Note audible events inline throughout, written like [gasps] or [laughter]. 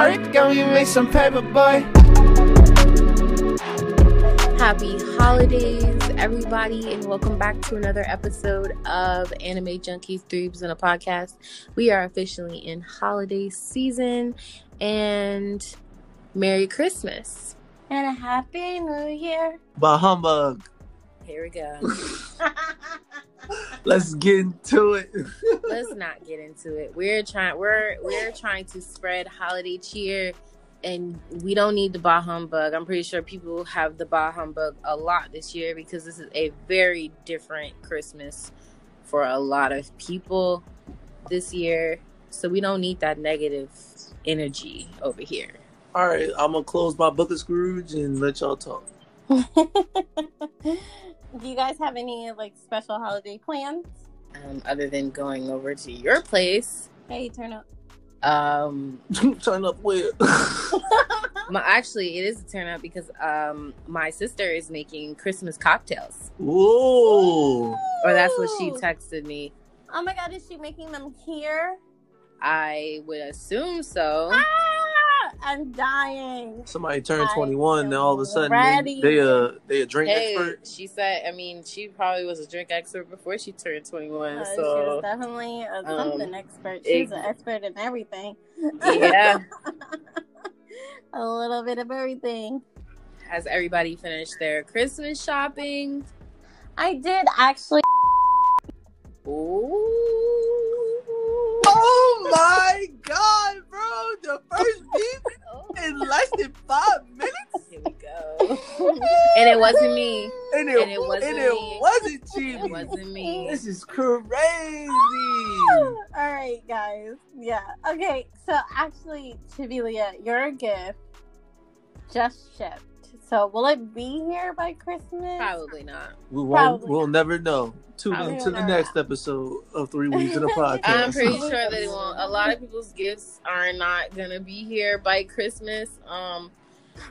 Alright, go you make some paper, boy. Happy holidays, everybody, and welcome back to another episode of Anime Junkies Three Weebs in a Podcast. We are officially in holiday season and Merry Christmas. And a happy new year. Bah humbug. Here we go. [laughs] Let's get into it. Let's not get into it. We're trying we're we're trying to spread holiday cheer and we don't need the bah humbug. I'm pretty sure people have the bah humbug a lot this year because this is a very different Christmas for a lot of people this year. So we don't need that negative energy over here. All right, I'm gonna close my book of Scrooge and let y'all talk. [laughs] Do you guys have any like special holiday plans? Um, other than going over to your place, Hey, turn up. um, [laughs] Turn up where? [laughs] my, actually it is a turn up because um, my sister is making Christmas cocktails, Whoa. or that's what she texted me. Oh my god, is she making them here? I would assume so. Ah, I'm dying. Somebody turned I 21, then all of a sudden ready. they, they a they a drink Hey, expert. she said. I mean, she probably was a drink expert before she turned twenty-one. Uh, she so was definitely a um, something expert. She's ex- an expert in everything. yeah. [laughs] a little bit of everything. Has everybody finished their Christmas shopping? I did actually. Ooh. My god, bro! The first beef [laughs] in less than five minutes, Here we go. [laughs] and it wasn't me. and it, And it wasn't and it me. wasn't cheesy. It wasn't me. This is crazy. [laughs] All right, guys. Yeah. Okay. So actually, Chibilia, your gift just shipped. So will it be here by Christmas? Probably not. We won't. Probably We'll never know. Tune Probably in to the not. next episode of Three Weeks in a [laughs] Podcast. I'm pretty sure that it won't. A lot of people's gifts are not gonna be here by Christmas. Um,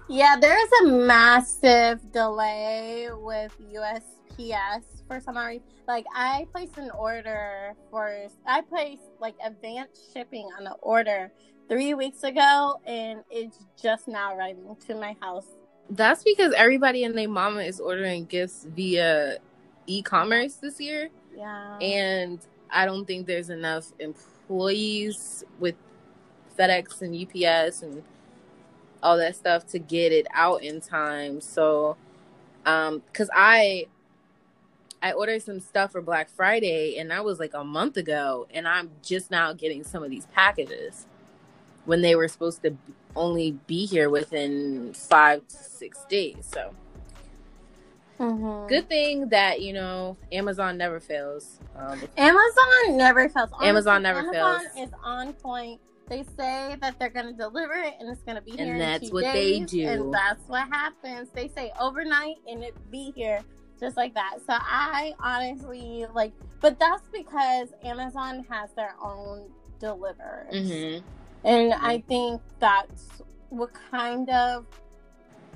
Yeah, there's a massive delay with USPS for some reason. Like I placed an order for I placed like advanced shipping on the order three weeks ago and it's just now arriving to my house. That's because everybody and their mama is ordering gifts via e-commerce this year, Yeah. and I don't think there's enough employees with FedEx and UPS and all that stuff to get it out in time. So, um, cause I, I ordered some stuff for Black Friday and that was like a month ago and I'm just now getting some of these packages when they were supposed to only be here within five to six days. So Mhm. good thing that, you know, Amazon never fails. Um, Amazon never fails. Amazon never fails. Amazon fails. is on point. They say that they're going to deliver it and it's going to be And here. in that's what they do. And that's what happens. They say overnight and it be here just like that. So I honestly like, but that's because Amazon has their own deliverers. mhm. And mm-hmm. I think that's what kind of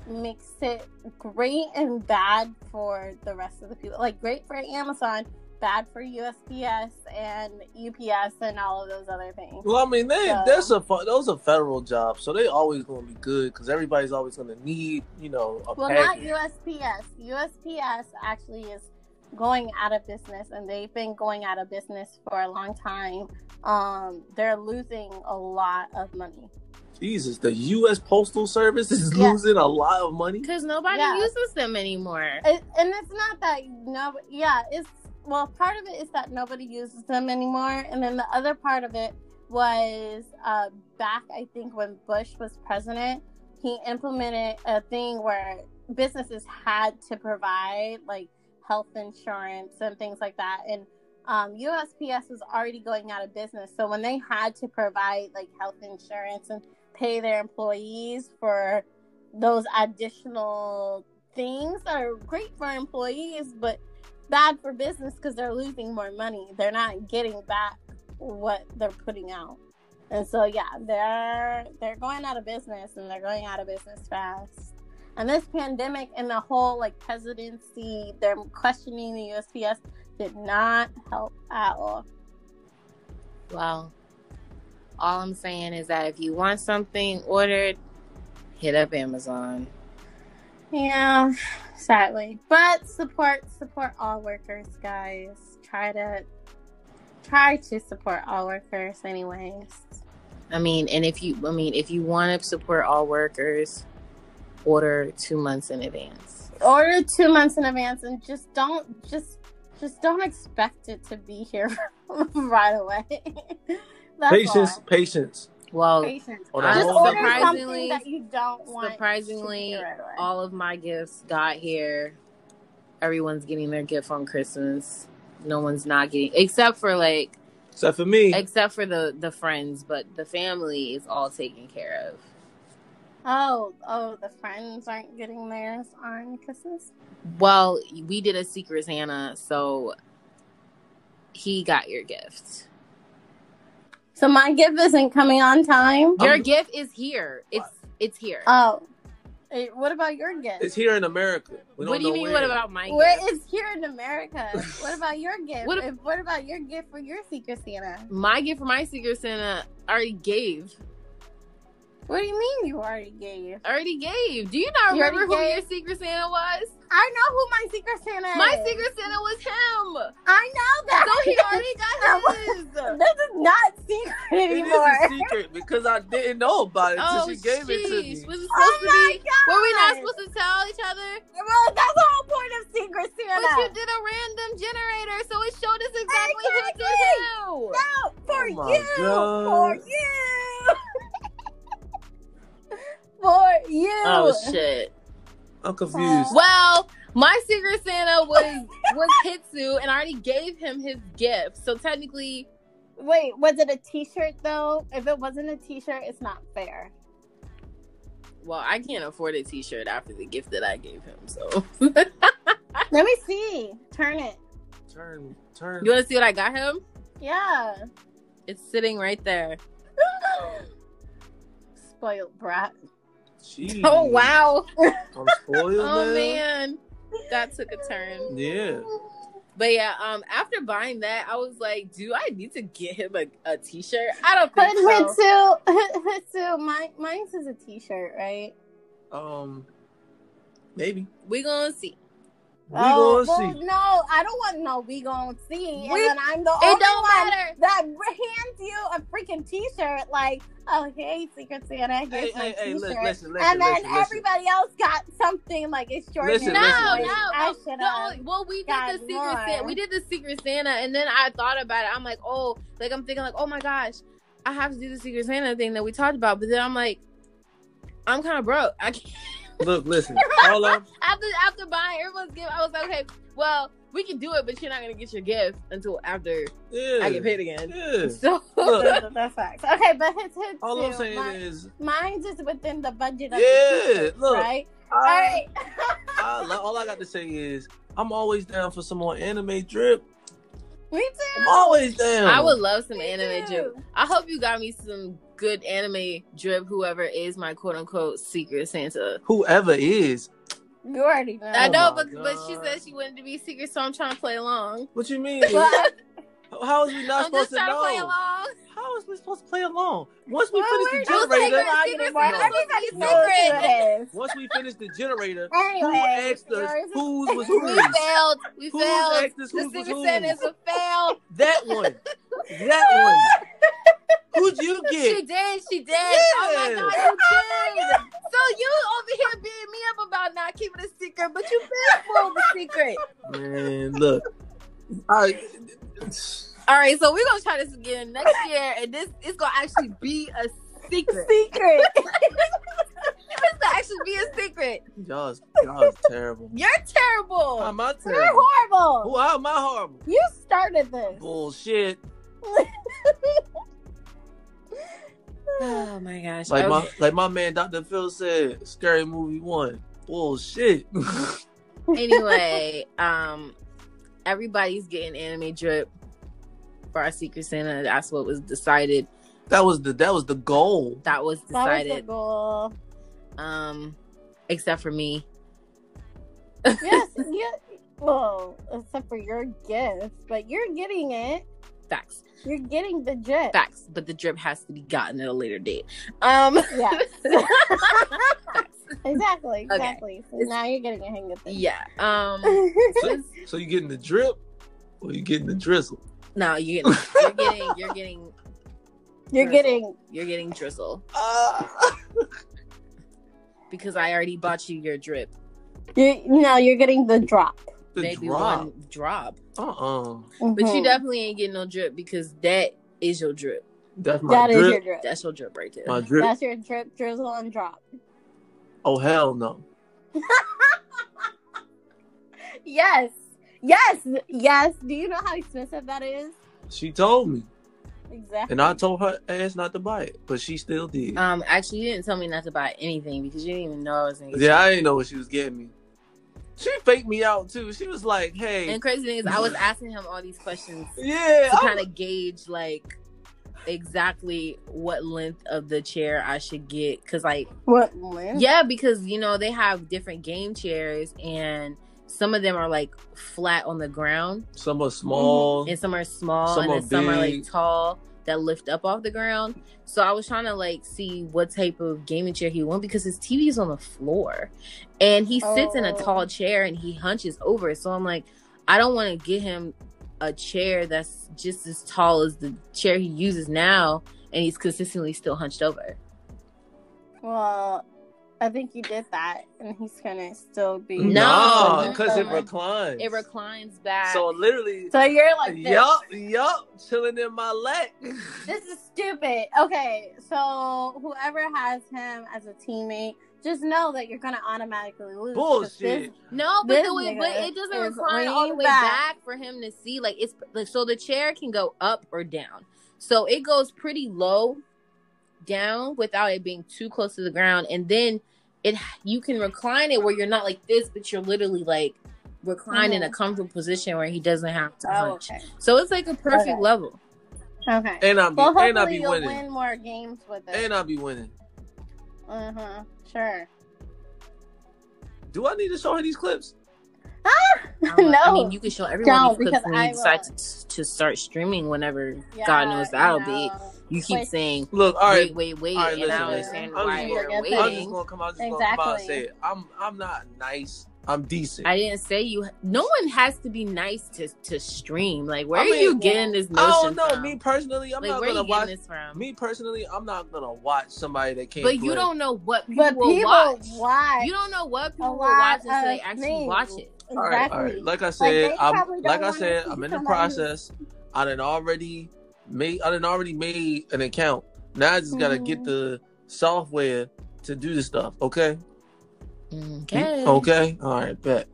makes it great and bad for the rest of the people. Like great for Amazon, bad for USPS and UPS and all of those other things. Well, I mean, they So- that's a those are federal jobs, so they always going to be good because everybody's always going to need, you know, a Well, not. USPS. USPS actually is going out of business and they've been going out of business for a long time. Um, they're losing a lot of money. Jesus, the U.S. Postal Service is Yeah. losing a lot of money. Because nobody Yeah. uses them anymore. It, and it's not that no, yeah, it's well, part of it is that nobody uses them anymore, and then the other part of it was uh, back. I think when Bush was president, he implemented a thing where businesses had to provide like health insurance and things like that, and um, USPS was already going out of business. So when they had to provide like health insurance and pay their employees for those additional things are great for employees, but bad for business because they're losing more money. They're not getting back what they're putting out. And so yeah, they're they're going out of business and they're going out of business fast. And this pandemic and the whole like presidency, they're questioning the USPS did not help at all. Well, All I'm saying is that if you want something ordered, hit up Amazon. Yeah, sadly. But support support all workers, guys. Try to try to support all workers anyways. I mean, and if you, I mean, if you want to support all workers, order two months in advance. Order two months in advance and just don't just just don't expect it to be here [laughs] right away. [laughs] Patience, all. patience. Well, Patience. On I a Just order something surprisingly- that you don't want. surprisingly, right all of my gifts got here. Everyone's getting their gift on Christmas. No one's not getting, except for like, Except for me. except for the the friends, but the family is all taken care of. Oh, oh, the friends aren't getting theirs on kisses. Well, we did a secret Santa, so he got your gift. So my gift isn't coming on time. Your I'm- gift is here. It's it's here. Oh, Eh, what about your gift? It's here in America. We what don't do you know mean? where. What about my Where gift? is here in America? what [laughs] about your gift? What What, if- what about your gift for your Secret Santa? My gift for my secret Santa I already gave. What do you mean you already gave? Already gave. Do you not You remember who gave? your secret Santa was? I know who my Secret Santa is. My secret Santa was him. I know that. So he [laughs] already got his. this is not secret It anymore. is a secret because I didn't know about it until Oh, she gave it to sheesh. me. Was it oh supposed Oh to my be? god! Were we not supposed to tell each other? Well, that's the whole point of Secret Santa. But you did a random generator, so it showed us exactly, Exactly. who to No, for Oh you, God. for you, for you. Oh shit. I'm confused. Well, my secret Santa was was Hitsu, and I already gave him his gift. So technically, Wait, was it a T-shirt though? If it wasn't a T-shirt, it's not fair. well, I can't afford a T-shirt after the gift that I gave him. So [laughs] Let me see. Turn it. Turn, turn. you want to see what I got him? Yeah. It's sitting right there. [gasps] Spoiled brat. Jeez. Oh wow! [laughs] I'm spoiled Oh now? man, that took a turn. Yeah. But yeah, um, after buying that, I was like, do I need to get him a, a T-shirt? I don't But think so. Hitsu, Hitsu, mine, mine is a T-shirt, right? Um. Maybe. we're gonna see. We oh, gonna see. no, I don't want no. We gonna see, We- and then I'm the It only don't one matter. that hands you a freaking T-shirt. Like, oh hey, Secret Santa, here's Hey, my hey, hey, T-shirt. listen, listen, listen, and then listen, listen. everybody else got something like extraordinary. Listen, No, listen, no. I no. should only- well, we did the secret more. Santa. We did the secret Santa, and then I thought about it. I'm like, oh, like I'm thinking, like, oh my gosh, I have to do the secret Santa thing that we talked about. But then I'm like, I'm kind of broke. I can't. Look, listen. [laughs] All I'm, after after buying everyone's gift, I was like, okay, well, we can do it, but you're not gonna get your gift until after yeah. I get paid again. Yeah. [laughs] So Look, [laughs] That's facts. Okay, but his hits all I'm saying Mine- is, mine's is within the budget of Yeah, the T-shirt, look. right? I, All right. I, all I got to say is, I'm always down for some more anime drip. Me too. I'm always down. I would love some Me anime too. drip. I hope you got me some good anime drip. Whoever is my quote unquote secret Santa. Whoever is. You already know. I oh know, my but but she said she wanted to be secret, so I'm trying to play along. What you mean? How is we not I'm supposed just to trying to play along. How is we supposed to play along? Once we Well, finish the generator, secret Secret anymore. Santa Everybody is knows secret. who once we finish the generator, who asked us yours whose was who? We failed. We Who's failed. asked us The was secret whose? Santa is a fail. That one. That one. Who'd you [laughs] get? She did. She did. Oh my Yeah. god, you did. So you over here beating me up about not keeping a secret, but you failed the secret. Man, look. I, All right, so we're gonna try this again next year, and this is gonna actually be a secret. Secret. [laughs] It's gonna actually be a secret. y'all, is- y'all is terrible. You're terrible. How am I You're horrible. Who, how am I horrible? You started this. Bullshit. [laughs] [sighs] oh my gosh. Like my like my man Dr. Phil said, scary movie one. Bullshit. [laughs] anyway, um, everybody's getting anime drip for our Secret Santa. That's what was decided. that was the that was the goal. That was That was the decided. goal. Um, except for me. Yes, [laughs] yeah. Well, except for your gift, but you're getting it. Facts. You're getting the drip. Facts. But the drip has to be gotten at a later date. Um Yes. [laughs] facts. exactly. Exactly. So now you're getting a hang of things. Yeah. Um [laughs] So, so you getting the drip or you're getting the drizzle? no, you're getting you're getting you're getting [laughs] you're getting you're getting drizzle. Uh, Because I already bought you your drip. you no, you're getting the drop. The Maybe drop. one drop. Uh-uh. But you Mhm. definitely ain't getting no drip because that is your drip. That's my That is drip. your drip. That's your drip right there. my drip. That's your drip, drizzle, and drop. Oh hell no. [laughs] Yes. Yes. Yes. Do you know how expensive that is? She told me. Exactly. And I told her ass not to buy it. But she still did. Um, actually, you didn't tell me not to buy anything because you didn't even know I was in. yeah, I didn't know what she was getting me. She faked me out too. She was like, hey. And crazy thing is, I was asking him all these questions [laughs] yeah. to kind of gauge like exactly what length of the chair I should get. Cause like, What? Lynn? yeah, because you know they have different game chairs and some of them are like flat on the ground Some are small. and some are small Some and are then some are like tall that lift up off the ground. So I was trying to like see what type of gaming chair he want because his TV is on the floor and he sits in a Oh. tall chair and he hunches over. So I'm like, I don't want to get him a chair that's just as tall as the chair he uses now and he's consistently still hunched over. Well, I think you did that, and he's gonna still be. No, because it reclines. It reclines back. So literally, So you're like, this. yup, yup, chilling in my lap. [laughs] This is stupid. Okay, so whoever has him as a teammate, just know that you're gonna automatically lose. Bullshit. No, but the way, but it doesn't is recline all the way back. back. for him to see. Like it's like so the chair can go up or down. So it goes pretty low down without it being too close to the ground, and then it you can recline it where you're not like this, but you're literally like reclined in a Mhm. comfortable position where he doesn't have to Oh, okay. So it's like a perfect Okay. level. Okay. And I'll be, Well, and I hopefully be you'll winning. win more games with it. And I'll be winning. Uh huh. Sure. Do I need to show her these clips? [laughs] Um, no. I mean, you can show everyone Don't, these clips because when you decide to, to start streaming whenever Yeah, God knows that'll you be. Know. You keep Wait. saying, Look, all right. wait, wait, wait, All right, and listen, I don't listen. understand I'm why just you're gonna- I'm waiting. just gonna come out. I'm just gonna come out and say it. I'm I'm not nice. I'm decent. I didn't say you. No one has to be nice to to stream. Like, where I are mean, you getting this I notion don't know. from? Me personally, I'm like, not where gonna you watch. this from? Me personally, I'm not gonna watch somebody that can't. but you don't know what people, But will people watch. watch. You don't know what people watch until they actually things. watch it. All right, Exactly. all right. Like I said, they I'm like I said, I'm in the somebody who's- process. I done already made. I didn't already made an account. Now I just gotta get Mhm. the software to do the stuff. Okay. Okay. Okay. All right. Bet.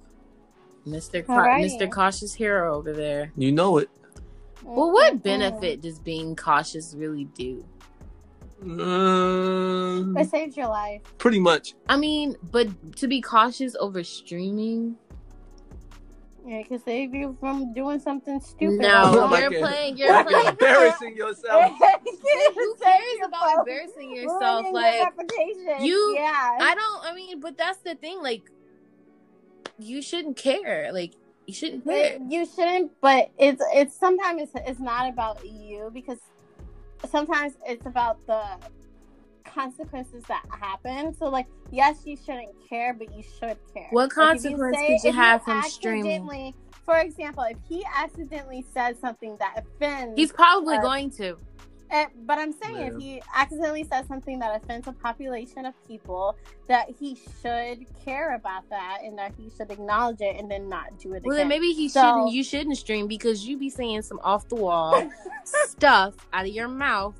Mr. Ca- Alrighty. Mr. Cautious Hero over there. You know it. Well, what Mhm. benefit does being cautious really do? Mm, It saved your life. pretty much. I mean, but to be cautious over streaming. Yeah, it can save you from doing something stupid. No, Like you're a- playing. You're [laughs] Like playing. embarrassing yourself. [laughs] Who cares about embarrassing yourself? Like, you- yeah. I don't. I mean, but that's the thing. Like, you shouldn't care. Like, you shouldn't care. It- you shouldn't, but it's it's sometimes it's, it's not about you because sometimes it's about the consequences that happen. So like, yes, you shouldn't care, but you should care. What Like, if consequence say- did you if have from streaming? For example, if he accidentally says something that offends, He's probably going to. Eh, but I'm saying Yeah. if he accidentally says something that offends a population of people, that he should care about that and that he should acknowledge it and then not do it Well, again. then maybe he So- shouldn't. You shouldn't stream because you be saying some off the wall [laughs] stuff out of your mouth.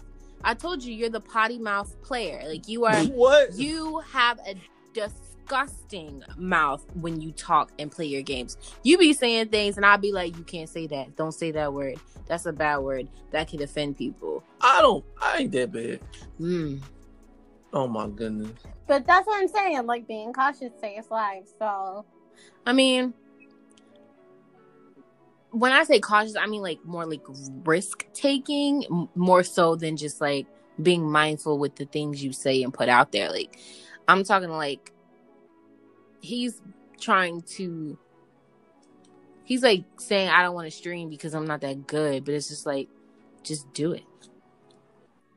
I told you you're the potty mouth player. Like you are. what? you have a disgusting mouth when you talk and play your games. You be saying things, and I'll be like, "You can't say that. Don't say that word. That's a bad word. That could offend people." I don't. I ain't that bad. Mm. Oh my goodness. But that's what I'm saying. Like being cautious saves lives. So I mean, when I say cautious, I mean like more like risk taking, m- more so than just like being mindful with the things you say and put out there. Like, I'm talking like he's trying to, he's like saying, I don't want to stream because I'm not that good, but it's just like, just do it.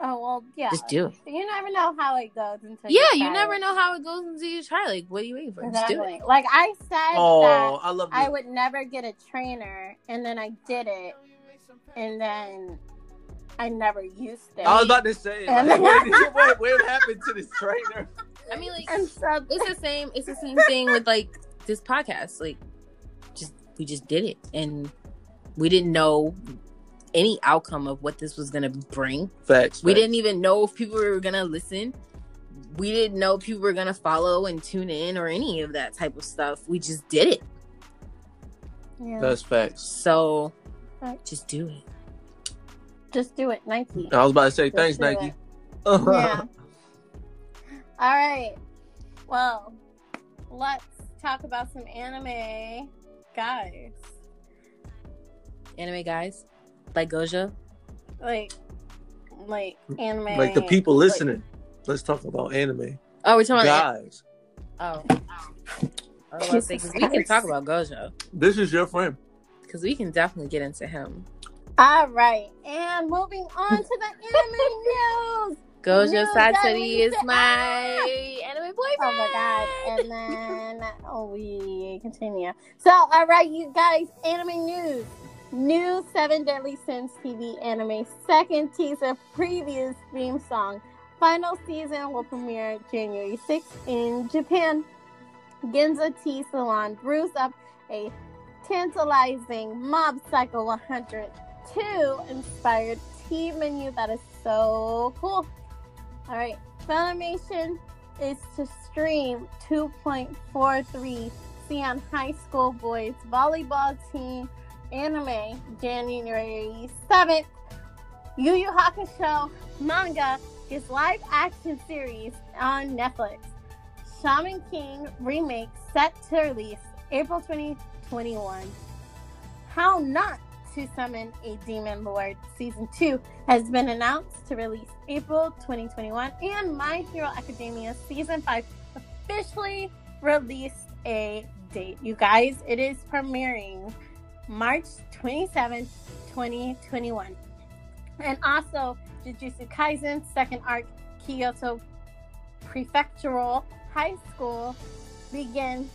Oh well, yeah. Just do it. You never know how it goes until Yeah, you, you never it. know how it goes until you try. Like, what are you waiting for? Just do it. Like I said Oh, that I love I would never get a trainer, and then I did it, and then I never used it. I was about to say, And- [laughs] like, what, what, what happened to this trainer? I mean, like, so it's the same. It's the same thing with like this podcast. Like, just we just did it, and we didn't know any outcome of what this was gonna bring. Facts. We facts. didn't even know if people were gonna listen. We didn't know people were gonna follow and tune in or any of that type of stuff. We just did it. yeah, That's facts. So Right. just do it. just do it, Nike. I was about to say, Just thanks, Nike. [laughs] Yeah. All right. Well, let's talk about some anime, guys. Anime guys, like Gojo. Like, like anime. like the people like- listening. Let's talk about anime. Oh, we're talking about. Guys, oh. oh. I was about to say, 'cause we can talk about Gojo. this is your friend. Because we can definitely get into him. All right, and moving on to the anime news. Gojo News Satoru is my ah! anime boyfriend. Oh my god! And then oh, we continue. So, all right, you guys, anime news. New Seven Deadly Sins TV anime second teaser previous theme song. Final season will premiere January 6th in Japan. Ginza Tea Salon brews up a tantalizing Mob Psycho 102 inspired tea menu that is so cool. All right, Funimation is to stream 2.43 Seiin High School Boys Volleyball Team anime January 7th. Yu Yu Hakusho manga is live action series on Netflix. Shaman King remake set to release April 2021. How Not to Summon a Demon Lord Season 2 has been announced to release April 2021, and My Hero Academia Season 5 officially released a date. You guys, it is premiering March 27th, 2021. And also, Jujutsu Kaisen second arc Kyoto Prefectural High School begins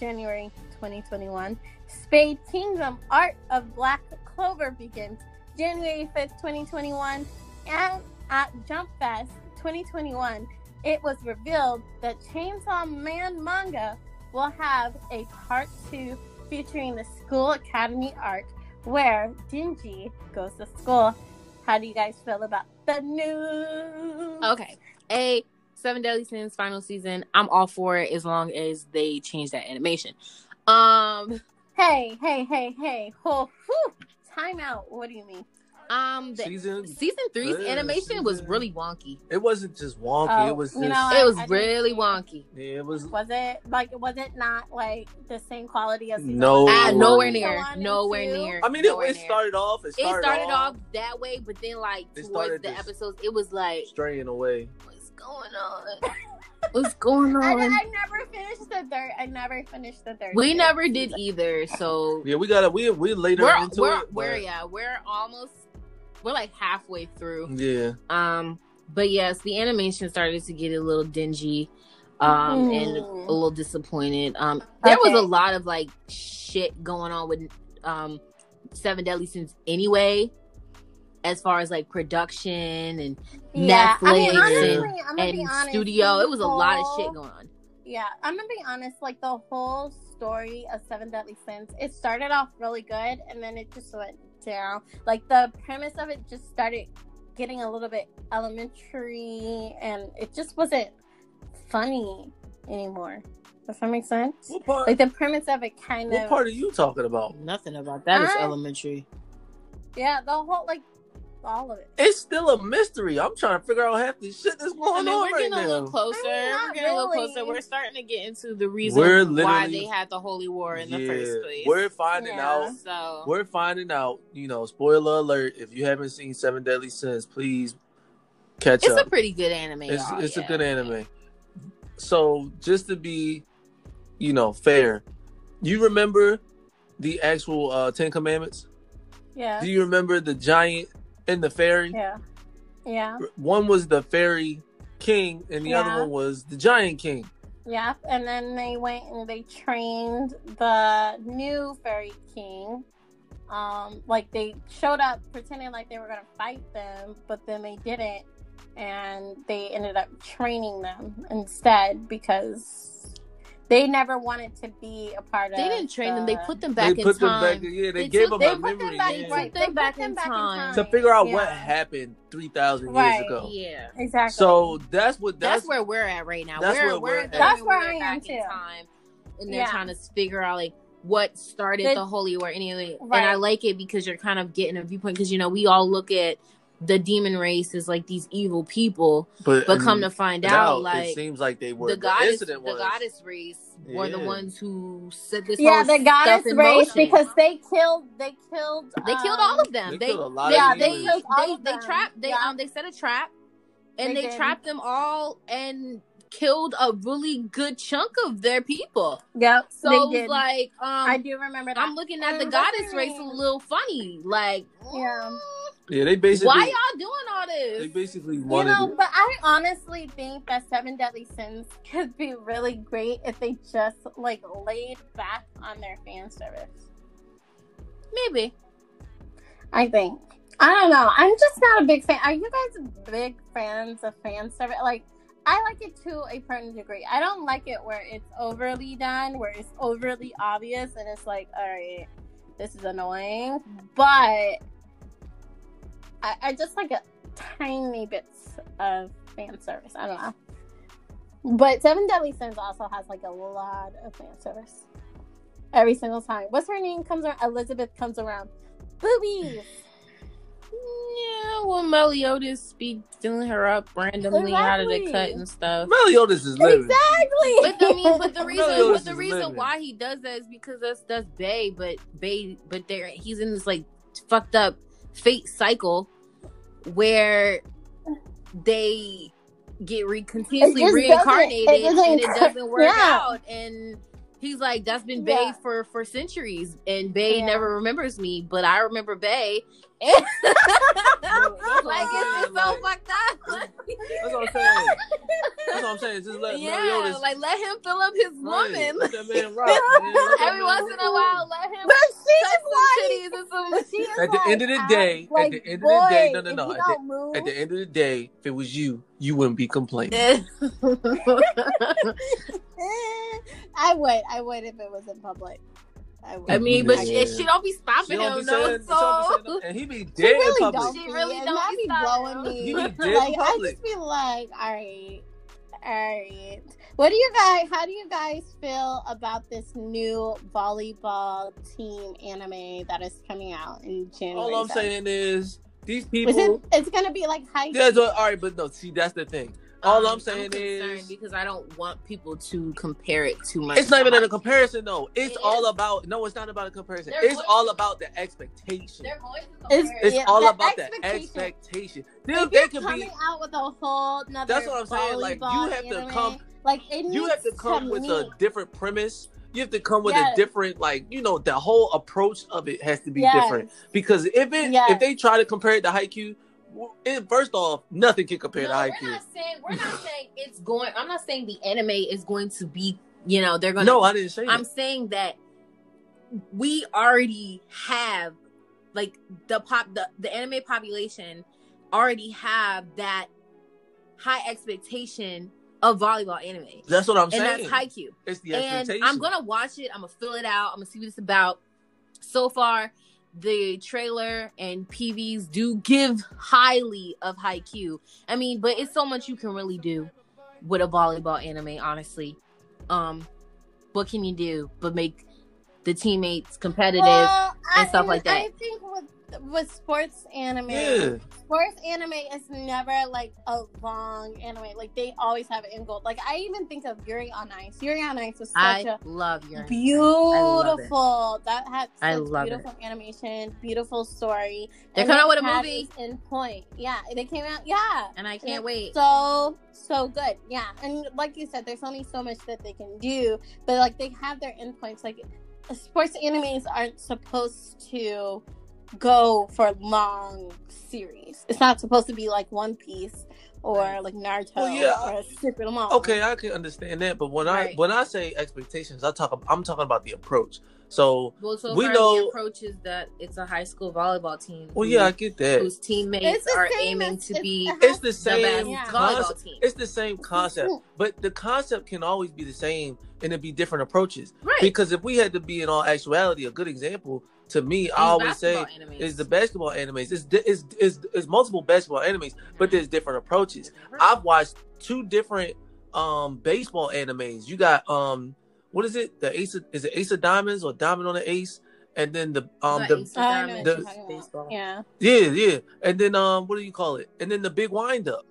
January 2021. Spade Kingdom Arc of Black Clover begins January 5th, 2021. And at Jump Fest 2021, it was revealed that Chainsaw Man manga will have a part two featuring the School Academy arc where Denji goes to school. How do you guys feel about the news? Okay. A Seven Deadly Sins final season. I'm all for it as long as they change that animation. Um, Hey, hey, hey, hey. Oh, whew. Time out. What do you mean? Um, the, Season. season three's Yeah, animation was really wonky. It wasn't just wonky. Oh, it was you just. know, It was I really wonky. yeah, it was. Was it like was it not like the same quality as season No. one? Ah, nowhere Season near. Nowhere two? near. I mean, it, nowhere it near. started off. It It started, started off, off that way, but then like It towards the episodes, it was like, straying away. what's going on? [laughs] What's going on? I never finished the third. I never finished the third. We never did either, so Yeah, we gotta. We we later we're into we're, it. we're yeah, we're almost we're like halfway through. Yeah. Um, but yes, the animation started to get a little dingy, um, and a Mm. little disappointed. Um, there was a lot of like shit going on with um Seven Deadly Sins anyway, as far as like production and Yeah, I mean, Netflix honestly, and- I'm gonna be and honest. studio. It was a lot of shit going on. Yeah, I'm gonna be honest. Like the whole story of Seven Deadly Sins, it started off really good, and then it just went down. Like the premise of it just started getting a little bit elementary, and it just wasn't funny anymore. Does that make sense? What part? Like the premise of it kind what of What part are you talking about? Nothing about that is I- elementary. yeah, the whole like all of it. It's still a mystery. I'm trying to figure out half the shit that's I going mean, on we're right getting a little now. closer. I mean, we're not getting a little closer. We're starting to get into the reason We're why they had the holy war in the first place. We're finding Yeah. out. so We're finding out. You know, spoiler alert. If you haven't seen Seven Deadly Sins, please catch it's up. a pretty good anime. it's y'all, it's yeah. a good anime. So just to be, you know, fair, you remember the actual uh, Ten Commandments? Yeah. Do you remember the giant and the fairy. Yeah. Yeah. One was the fairy king, and the Yeah. other one was the giant king. Yeah. And then they went and they trained the new fairy king. Um, like they showed up pretending like they were gonna fight them, but then they didn't, and they ended up training them instead because they never wanted to be a part of. They didn't train them. They put them back they in put them time. back. Yeah, they, They gave took- them They a put memory them back, yeah. right? Put They them back them in back in time. time to figure out what happened three thousand Right. years ago. Yeah. Exactly. So that's what That's, that's, where we're at right now. that's we're where we're we're at. That's where we're I am, too. time, and they're Yeah. trying to figure out like what started The- the holy war anyway. Right. And I like it because you're kind of getting a viewpoint because you know we all look at the demon race is like these evil people, but, but come to find now out, like it seems like they were the the, goddess, incident the was. goddess race were the ones who set this. yeah, whole the goddess stuff race motion. because they killed. They killed. They killed um, all of them. They They killed a lot they, of they, demons. they, All they, of trapped they Yeah. um they set a trap and They they, trapped them all and killed a really good chunk of their people. Yep. So they it was did. like um I do remember that. I'm looking at the And what's goddess race a little funny. Like Yeah. mm, Yeah, they basically. why y'all doing all this? They this? basically You know, it. but I honestly think that Seven Deadly Sins could be really great if they just like laid back on their fan service. Maybe. I think. I don't know. I'm just not a big fan. Are you guys big fans of fan service? Like, I like it to a certain degree. I don't like it where it's overly done, where it's overly obvious, and it's like, all right, this is annoying. But I, I just like a tiny bits of fan service. I don't know. But Seven Deadly Sins also has like a lot of fan service every single time. What's her name comes around? Elizabeth comes around. Boobies. Yeah, well Meliodas be filling her up randomly out of the cut and stuff. Meliodas is living. Exactly. But I mean, but the reason, Meliodas but the reason living. why he does that is because that's that's Bay, but Bay, but there he's in this like fucked up fate cycle where they get re- continuously reincarnated it and it doesn't work yeah. out and. He's like, that's been Bay Yeah. for for centuries, and Bay Yeah. never remembers me, but I remember Bay. [laughs] like it's just so fucked up. That's what I'm saying. That's what I'm saying. Just let yeah, Meliodas. like let him fill up his Right. woman. Let that man rock. man. [laughs] Every man once in a while, let him But she's touch some like, titties and some. she is At the like, end of the I- day- at the end of the day- no, no, no, at the- move- At the end of the day, if it was you, you wouldn't be complaining. [laughs] I would, I would if it was in public. I would. I mean, but she, she don't be She stopping don't him, no. saying, she don't be saying So and he be She dead in really public. don't. She really and don't be be blowing him. me. He be [laughs] dead in like I public. just be like, all right, all right. What do you guys? How do you guys feel about this new volleyball team anime that is coming out in January? All I'm 7th? saying is these people. it? It's gonna be like high. Yeah, so, all right, but no. See, that's the thing. All um, I'm saying concerned is, because I don't want people to compare it too much. it's not even to a comparison, though. It's It all is. about. No, it's not about a comparison. Their It's voice- all about the expectation. Their voice is It's- It's Yeah, all the about the expectation. expectation. If They, you're they could coming be. out with a whole another That's what I'm saying, like, you volleyball have to come- Like it You have to needs come with a different premise. You have to come with Yes. a different, like you know, the whole approach of it has to be Yes. different. Because if it, Yes. if they try to compare it to Haikyuu, well, it, first off, nothing can compare No, to we're Haikyuu. not saying we're not saying it's going. I'm not saying the anime is going to be. You know, they're gonna. No, I didn't say I'm that. saying that we already have like the pop the, the anime population already have that high expectation of volleyball anime. That's what I'm And saying. that's Haikyuu. it's the And expectation. I'm gonna watch it. I'm gonna fill it out. I'm gonna see what it's about. So far, the trailer and PVs do give highly of Haikyuu. I mean, but it's so much you can really do with a volleyball anime, honestly. Um, what can you do but make the teammates competitive? Well, and I- stuff like that. I think with with sports anime, yeah. sports anime is never like a long anime. Like they always have it in gold. Like I even think of Yuri on Ice. Yuri on Ice was such I a love your beautiful. That had such I love beautiful animation, beautiful story. They're coming out with a movie. its End point. Yeah, they came out. Yeah, and I can't it's wait. So so good. Yeah, and like you said, there's only so much that they can do, but like they have their endpoints. Like sports animes aren't supposed to go for long series. It's not supposed to be like One Piece or like Naruto Well, yeah, or super long. Okay, I can understand that, but when I when I say expectations, I talk. I'm talking about the approach. So, Well, so We know- the approach is that it's a high school volleyball team. well, who- yeah, I get that. whose teammates are aiming as- to it's- be It's the the same best Yeah. volleyball concept. team. It's the same concept, but the concept can always be the same, and it be different approaches. right. Because if we had to be in all actuality, a good example to me, I always say Basketball animes. is the basketball animes. It's, it's, it's, it's multiple basketball animes, but there's different approaches. I've watched two different um baseball animes. You got um what is it? The Ace of, is it Ace of Diamonds or Diamond on the Ace? And then the um But the Ace of I Diamonds what you're is talking about. baseball. Yeah. yeah yeah and then um what do you call it? And then the big wind up.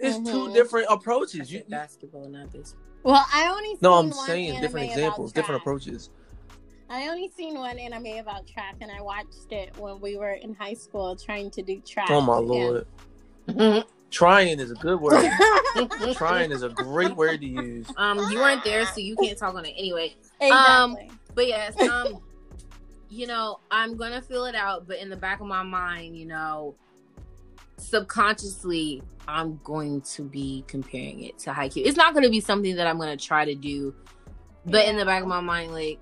It's two Mhm. different approaches. You, basketball, not baseball. Well, I only seen no, I'm one saying anime different examples, different approaches. I only seen one anime about track, and I watched it when we were in high school trying to do track. Oh my and- lord, [laughs] trying is a good word. [laughs] trying is a great word to use. um, you weren't there, so you can't talk on it anyway. exactly. But yes, um, you know, I'm gonna feel it out, but in the back of my mind, you know, subconsciously, I'm going to be comparing it to Haikyuu. It's not gonna be something that I'm gonna try to do, but in the back of my mind, like,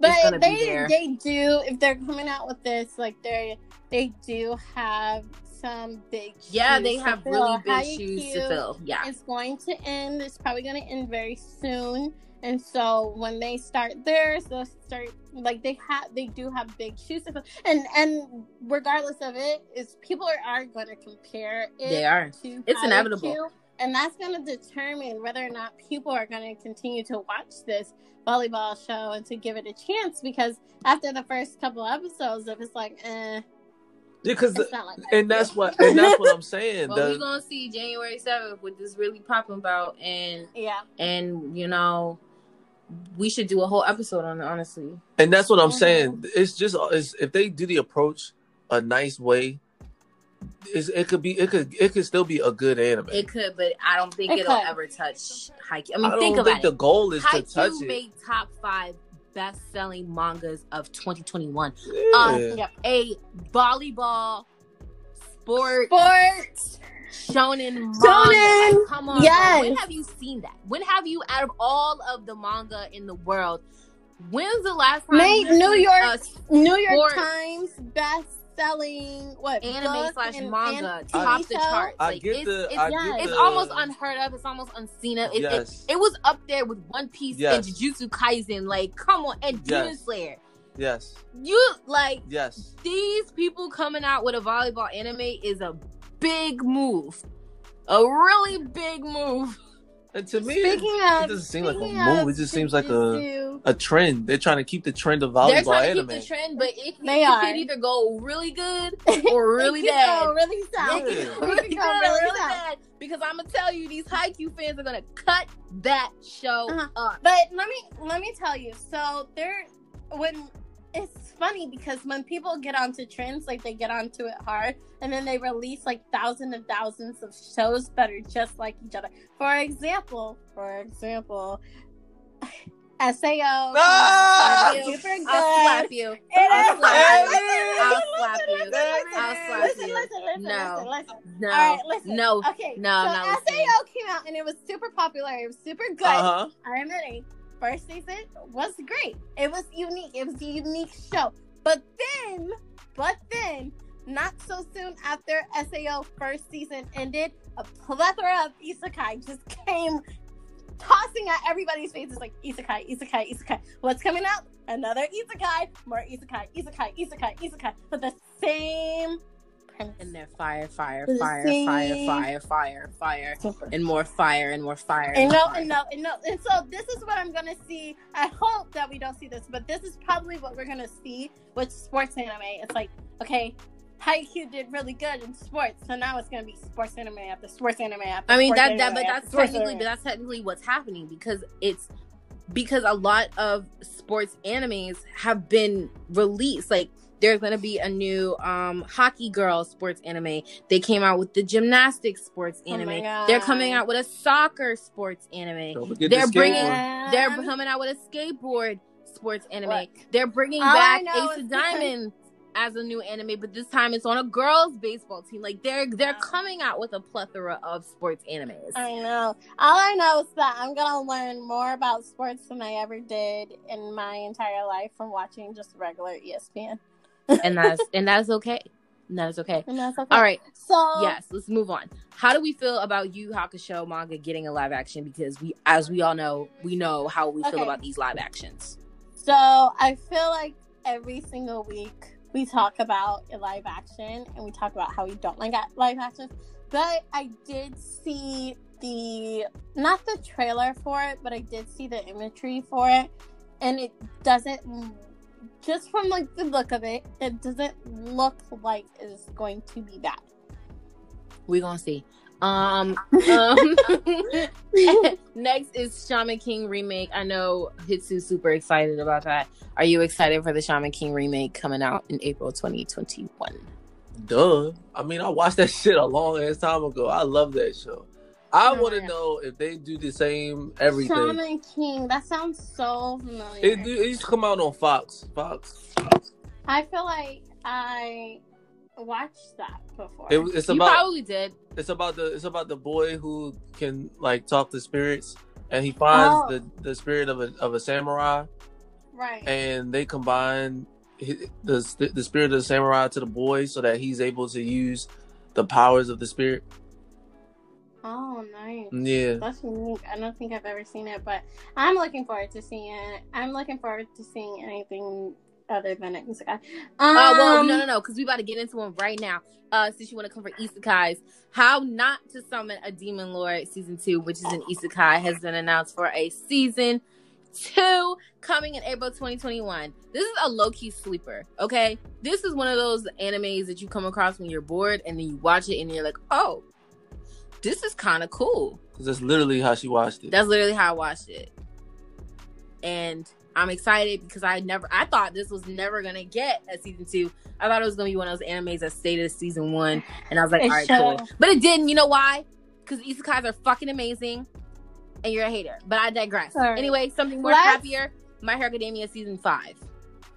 but they they do if they're coming out with this, like they they do have some big. yeah, they have really big shoes to fill. Yeah, It's going to end. It's probably going to end very soon. And so when they start theirs, they'll start like they have they do have big shoes to fill. And and regardless of it, is people are, are going to compare it. they are. to It's Haikyuu, inevitable. And that's going to determine whether or not people are going to continue to watch this volleyball show and to give it a chance. Because after the first couple episodes, if it's like, eh, Because it's not like and that's what and that's what I'm saying. Well, we're gonna see January seventh with this really popping about, and yeah. and you know, we should do a whole episode on it. Honestly, And that's what I'm Mhm. saying. It's just it's, if they do the approach a nice way, it's, it could be it could it could still be a good anime. it could, but I don't think It it'll could. ever touch Haikyuu. I I mean, don't think think about the goal is to touch Haikyuu it. made top five best-selling mangas of 2021. Yeah. Uh, yep. A volleyball sport Sports. shonen manga. Shonen! Like, come on, bro. Yes. when have you seen that? When have you, out of all of the manga in the world, when's the last time Made New York New York Times best selling what anime slash manga and top TV the show? charts. I Like, get it's, the- it's, I get it's the- almost unheard of. It's almost unseen of. It, Yes. it, it was up there with One Piece Yes. and Jujutsu Kaisen. Like, come on, and Demon Yes. Slayer. Yes. You like Yes. these people coming out with a volleyball anime is a big move, a really big move. [laughs] And to me, Speaking it of, doesn't seem like a speaking move. It just seems like a a trend. They're trying to keep the trend of They're volleyball trying to anime. keep the trend, but it, They it are. can either go really good [laughs] or really it bad. Really south. Yeah. It It can really good or really really bad. Because I'm gonna tell you, these Haikyuu fans are gonna cut that show Uh-huh. up. But let me let me tell you. So there, when it's funny because when people get onto trends, like they get onto it hard, and then they release like thousands and thousands of shows that are just like each other. For example, for example, Sao. Ah! super good. I'll slap you. I'll slap you. I'll slap you. listen, listen, I'll slap listen, you. Listen, listen, No. listen, listen. No, All right, listen. no, Okay, no, I'm so not listening. SAO came out and it was super popular. It was super good. Uh huh. I admit it. First season was great. It was unique. It was a unique show. But then, but then, not so soon after SAO first season ended, a plethora of isekai just came tossing at everybody's faces like isekai, isekai, isekai. What's coming out? Another isekai, more isekai, isekai, isekai, isekai. But the same. And they're fire, fire, fire, fire, fire, fire, fire, and more fire, and more fire. And no, and no, and no. And so this is what I'm gonna see. I hope that we don't see this, but this is probably what we're gonna see with sports anime. It's like, okay, Haikyuu did really good in sports, so now it's gonna be sports anime after sports anime after. I mean that that but that's technically but that's technically what's happening because it's because a lot of sports animes have been released like there's going to be a new um hockey girl sports anime they came out with the gymnastics sports Oh anime God. they're coming out with a soccer sports anime They're the bringing- they're coming out with a skateboard sports anime What? they're bringing All back ace of Diamonds as a new anime, but this time it's on a girls' baseball team. Like they're they're coming out with a plethora of sports animes. I know. All I know is that I'm gonna learn more about sports than I ever did in my entire life from watching just regular ESPN. And that's and that's okay. And that is okay. And that's okay. All right. So Yes, let's move on. How do we feel about Yu Hakusho manga getting a live action? Because we, as we all know, we know how we feel about these live actions. So I feel like every single week we talk about a live action and we talk about how we don't like live actions. But I did see the not the trailer for it, but I did see the imagery for it, and it doesn't. Just from like the look of it, it doesn't look like it's going to be bad. We're gonna see. Um, [laughs] um [laughs] next is Shaman King remake. I know Hitsu's super excited about that. Are you excited for the Shaman King remake coming out in April 2021? Duh. I mean, I watched that [laughs] shit a long ass time ago. I love that show. I want to know if they do the same everything. Shaman King. That sounds so familiar. It, it used to come out on Fox. Fox. I feel like I watched that before. It, it's you about probably did. it's about the it's about the boy who can like talk to spirits, and he finds Oh. the the spirit of a of a samurai, right. and they combine hi- the the spirit of the samurai to the boy so that he's able to use the powers of the spirit. Oh, nice. Yeah. That's unique. I don't think I've ever seen it, but I'm looking forward to seeing it. I'm looking forward to seeing anything other than Isekai. Um, Uh, well, no, no, no, because we about to get into one right now. Uh, since you want to come for isekais, how not to summon a demon lord season two, which is an isekai, has been announced for a season two coming in April 2021. This is a low key sleeper. Okay, this is one of those animes that you come across when you're bored, and then you watch it, and you're like, oh, this is kind of cool. Because that's literally how she watched it. That's literally how I watched it. And I'm excited because I never I thought this was never gonna get a season two. I thought it was gonna be one of those animes that stayed at season one. And I was like, all right, cool. But it didn't, you know why? Because isekais are fucking amazing and you're a hater. But I digress. Sorry. Anyway, something more Let's- happier. My Hero Academia season five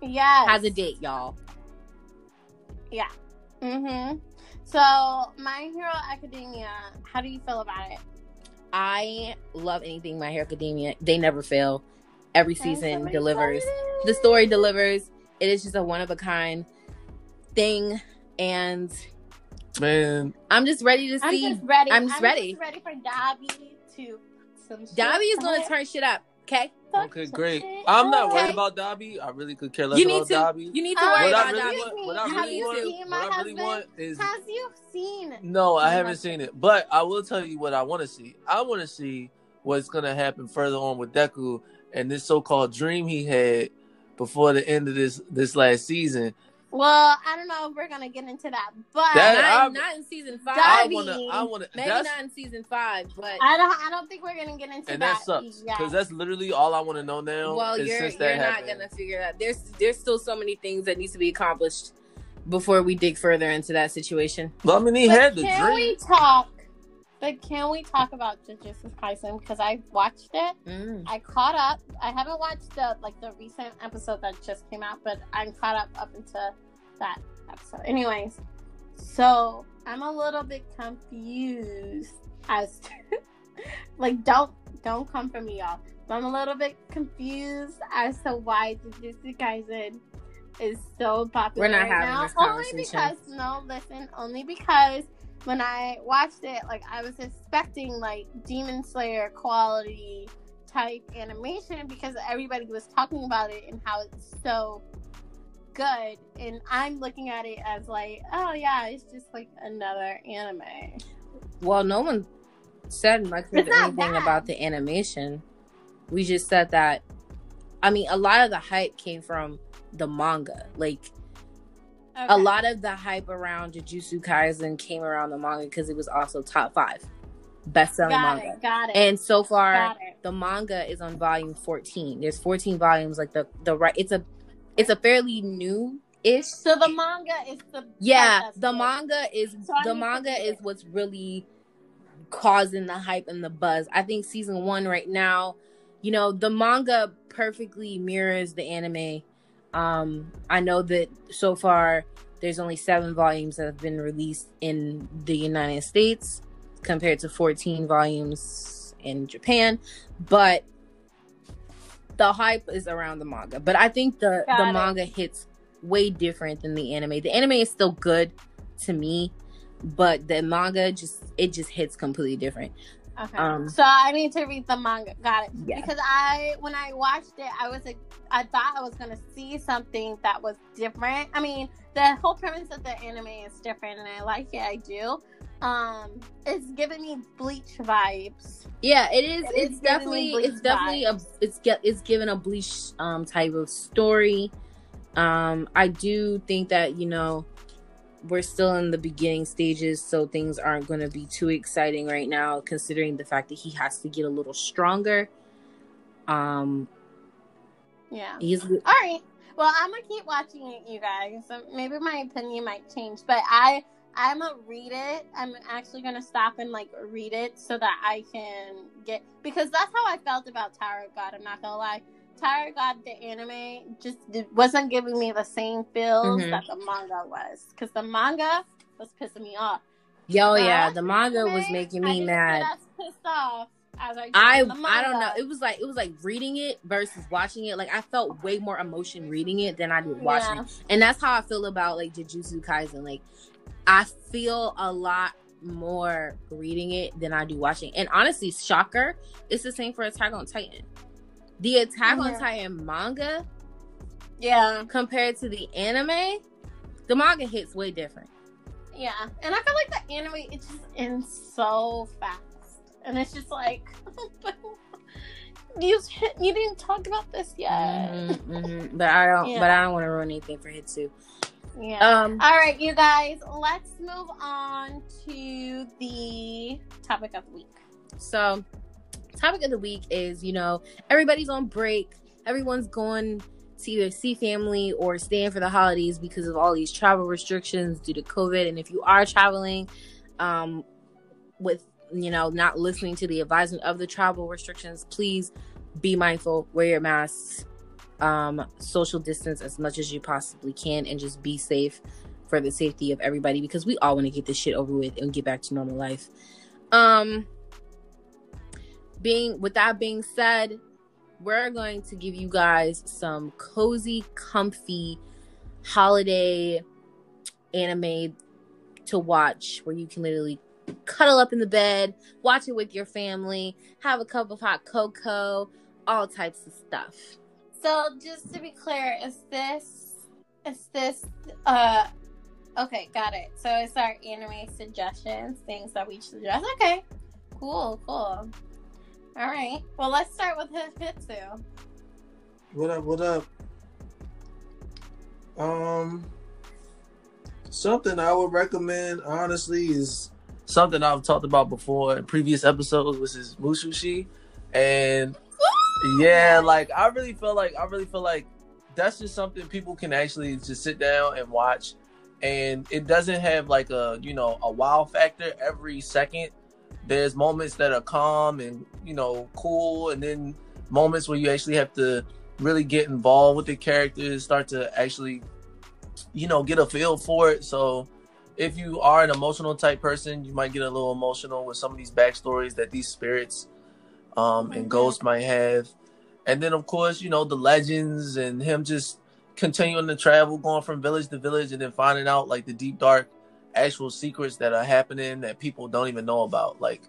Yeah. has a date, y'all. Yeah. Mm-hmm. So, My Hero Academia. How do you feel about it? I love anything My Hero Academia. They never fail. Every season so delivers. excited. the story delivers. It is just a one of a kind thing, and Man, I'm just ready to see. I'm just ready. I'm just ready. ready for Dabi to. Some shit Dabi is gonna turn shit up. Okay, Fuck okay, great. shit I'm not up. worried about Dabi. I really could care less you need about to. Dabi. You need to worry what about really Dabi. want, what I Have really you want, seen my I really husband? want is Has you seen? no. I haven't husband. seen it, but I will tell you what I want to see. I want to see what's gonna happen further on with Deku and this so-called dream he had before the end of this this last season. Well, I don't know if we're gonna get into that, but That- Not, I'm- not in season five. I wanna, I wanna. Maybe not in season five, but I don't. I don't think we're gonna get into and that. that sucks yet. because that's literally all I want to know now. well, is you're since you're that not happened. gonna figure that. There's there's still so many things that needs to be accomplished before we dig further into that situation. Well, I mean, he But had the can dream. we talk? But can we talk about Jujutsu Kaisen? Because I watched it. Mm. I caught up. I haven't watched the like the recent episode that just came out, but I'm caught up up into that episode. Anyways, so I'm a little bit confused as to [laughs] like don't don't come for me, y'all. But I'm a little bit confused as to why Jujutsu Kaisen is so popular We're not right having now. only because no, listen, only because when I watched it, like I was expecting like Demon Slayer quality type animation because everybody was talking about it and how it's so good, and I'm looking at it as like, oh yeah, it's just like another anime. Well, no one said much of anything bad. about the animation. We just said that. I mean, a lot of the hype came from the manga. Like a lot of the hype around Jujutsu Kaisen came around the manga because it was also top five best selling Got manga. it. Got it. And so far, the manga is on volume 14. There's 14 volumes. Like the the right, it's a it's a fairly new ish. So the manga is the Yeah, the good. manga is So the manga is what's really causing the hype and the buzz. I think season one right now, you know, the manga perfectly mirrors the anime. Um, I know that so far there's only seven volumes that have been released in the United States compared to 14 volumes in Japan, but the hype is around the manga. But I think the Got the it. manga hits way different than the anime. The anime is still good to me, but the manga just it just hits completely different. Okay. Um, so I need to read the manga. Got it. Yeah. Because I, when I watched it, I was like, I thought I was gonna see something that was different. I mean, the whole premise of the anime is different, and I like it. I do. Um, it's giving me Bleach vibes. Yeah, it is. It it's is definitely it's definitely a it's get it's given a bleach um type of story. Um, I do think that you know we're still in the beginning stages, so things aren't going to be too exciting right now, considering the fact that he has to get a little stronger. Um, Yeah. he's All right. Well, I'm gonna keep watching it, you guys. So maybe my opinion might change, but I I'm gonna read it. I'm actually gonna stop and like read it so that I can get because that's how I felt about Tower of God. I'm not gonna lie. Tower God, the anime, just did, wasn't giving me the same feels Mhm. that the manga was because the manga was pissing me off. yo yeah, the manga was making me mad. Pissed off I did I I don't know. It was like it was like reading it versus watching it. Like I felt way more emotion reading it than I did watching Yeah. it. And that's how I feel about like Jujutsu Kaisen. Like I feel a lot more reading it than I do watching. And honestly, shocker, it's the same for Attack on Titan. The Attack on. Titan manga Yeah. compared to the anime, the manga hits way different. Yeah, and I feel like the anime it just ends so fast, and it's just like [laughs] you you didn't talk about this yet. Mhm, [laughs] mhm. But I don't. Yeah. But I don't want to ruin anything for Hitsu. Yeah. Um. All right, you guys, let's move on to the topic of the week. So, topic of the week is you know everybody's on break. Everyone's going to either see family or stay in for the holidays because of all these travel restrictions due to COVID. And if you are traveling, um, with you know not listening to the advisement of the travel restrictions, please be mindful. Wear your masks. Um, social distance as much as you possibly can, and just be safe for the safety of everybody because we all want to get this shit over with and get back to normal life. Um, being with that being said, we're going to give you guys some cozy, comfy holiday anime to watch where you can literally cuddle up in the bed, watch it with your family, have a cup of hot cocoa, all types of stuff. So, just to be clear, is this is this uh okay? Got it. So it's our anime suggestions, things that we suggest. Okay, cool, cool. All right. Well, let's start with Hitsu. What up? What up? Um, something I would recommend honestly is something I've talked about before in previous episodes, which is Mushishi, and yeah, like I really feel like I really feel like that's just something people can actually just sit down and watch, and it doesn't have like a you know a wow factor every second. There's moments that are calm and you know cool, and then moments where you actually have to really get involved with the characters, start to actually, you know, get a feel for it. So, if you are an emotional type person, you might get a little emotional with some of these backstories that these spirits um, and Mhm. ghosts might have. And then, of course, you know, the legends and him just continuing to travel, going from village to village, and then finding out like the deep, dark, actual secrets that are happening that people don't even know about. Like,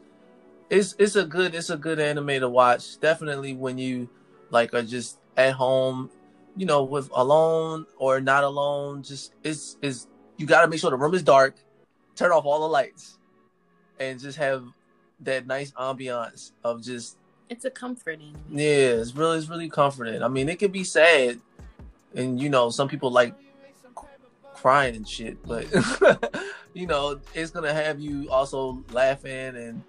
it's it's a good it's a good anime to watch. Definitely when you like are just at home, you know, with alone or not alone. Just it's is you got to make sure the room is dark, turn off all the lights, and just have that nice ambiance of just It's a comforting. yeah. It's really it's really comforting. I mean, it could be sad, and you know, some people like crying and shit, but [laughs] you know, it's gonna have you also laughing and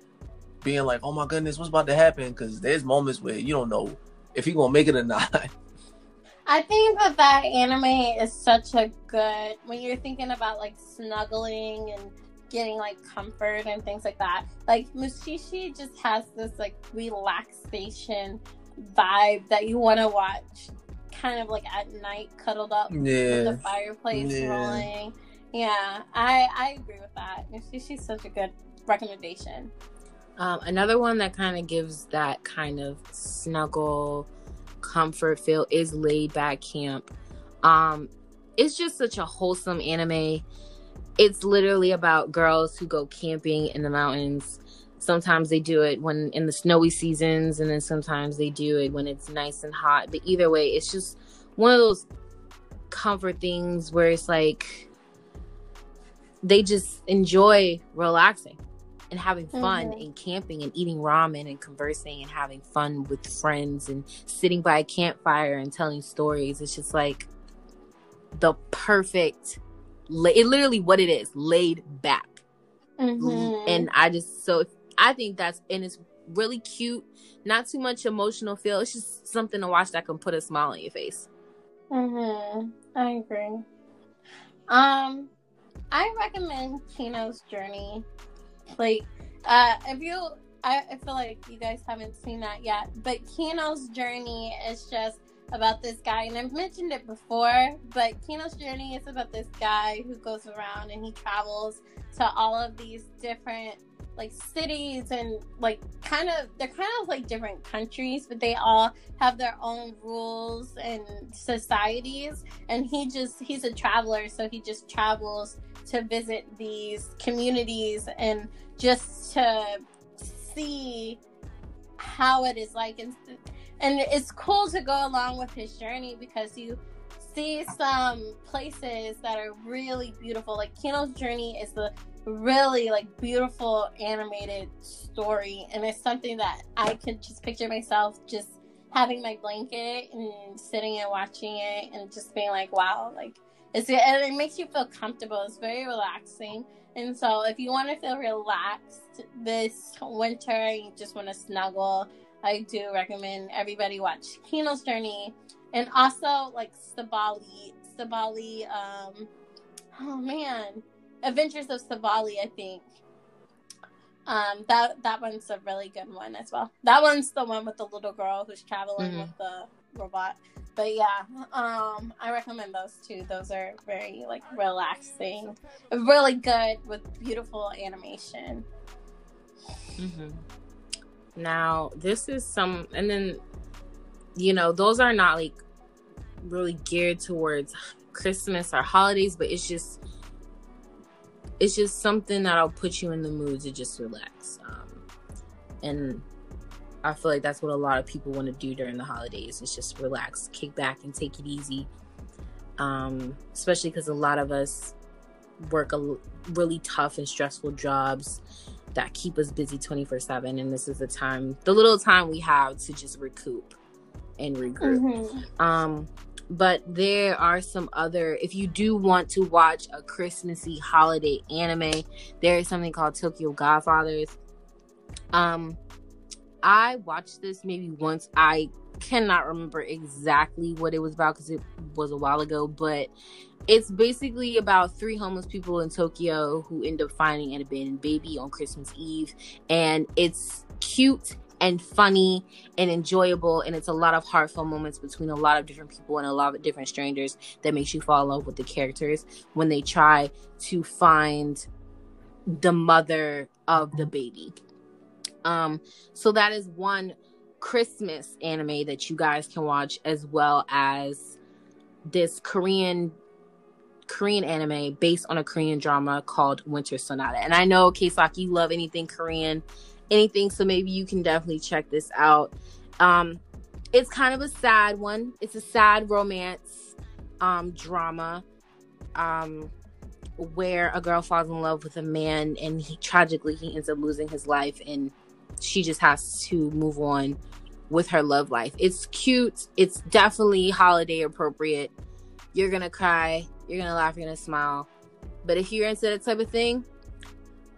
being like, "Oh my goodness, what's about to happen?" Because there's moments where you don't know if he gonna make it or not. [laughs] I think that that anime is such a good when you're thinking about like snuggling and getting like comfort and things like that. Like Mushishi just has this like relaxation vibe that you want to watch kind of like at night, cuddled up Yeah. with the fireplace Yeah. rolling. Yeah, I I agree with that. She, she's such a good recommendation. Um, another one that kind of gives that kind of snuggle comfort feel is Laid Back Camp. Um, it's just such a wholesome anime. It's literally about girls who go camping in the mountains. Sometimes they do it when in the snowy seasons, and then sometimes they do it when it's nice and hot. But either way, it's just one of those comfort things where it's like they just enjoy relaxing and having fun Mhm. and camping and eating ramen and conversing and having fun with friends and sitting by a campfire and telling stories. It's just like the perfect, it literally what it is, laid back. Mhm. And I just so I think that's and it's really cute. Not too much emotional feel. It's just something to watch that can put a smile on your face. Mhm. I agree. Um, I recommend Kino's Journey. Like, uh, if you, I, I feel like you guys haven't seen that yet, but Kino's Journey is just about this guy, and I've mentioned it before, but Kino's Journey is about this guy who goes around and he travels to all of these different like cities and like kind of they're kind of like different countries but they all have their own rules and societies. And he just he's a traveler so he just travels to visit these communities and just to see how it is like. And and it's cool to go along with his journey because you see some places that are really beautiful. Like Kino's journey is the really like beautiful animated story and it's something that I could just picture myself just having my blanket and sitting and watching it and just being like wow like it's and it makes you feel comfortable. It's very relaxing. And so if you want to feel relaxed this winter and you just want to snuggle I do recommend everybody watch Kino's Journey and also like Sabali Sabali um oh man Adventures of Savali, I think. Um, that that one's a really good one as well. That one's the one with the little girl who's traveling Mhm. with the robot. But yeah, um, I recommend those two. Those are very like relaxing, really good with beautiful animation. hmm Now, this is some, and then, you know, those are not like really geared towards Christmas or holidays, but it's just, it's just something that'll put you in the mood to just relax. Um, and I feel like that's what a lot of people want to do during the holidays. It's just relax, kick back, and take it easy. Um, especially because a lot of us work a l- really tough and stressful jobs that keep us busy 24 7 and this is the time the little time we have to just recoup and regroup Mhm. um but there are some other if you do want to watch a christmassy holiday anime there is something called tokyo godfathers um i watched this maybe once i cannot remember exactly what it was about because it was a while ago but it's basically about three homeless people in Tokyo who end up finding an abandoned baby on Christmas Eve. And it's cute and funny and enjoyable. And it's a lot of heartfelt moments between a lot of different people and a lot of different strangers that makes you fall in love with the characters when they try to find the mother of the baby. Um, so that is one Christmas anime that you guys can watch as well as this Korean Korean anime based on a Korean drama called Winter Sonata. And I know Kasak, you love anything Korean, anything, so maybe you can definitely check this out. Um, it's kind of a sad one. It's a sad romance um, drama um, where a girl falls in love with a man and he tragically he ends up losing his life and she just has to move on with her love life. It's cute. It's definitely holiday appropriate. You're gonna cry. You're gonna laugh. You're gonna smile. But if you're into that type of thing,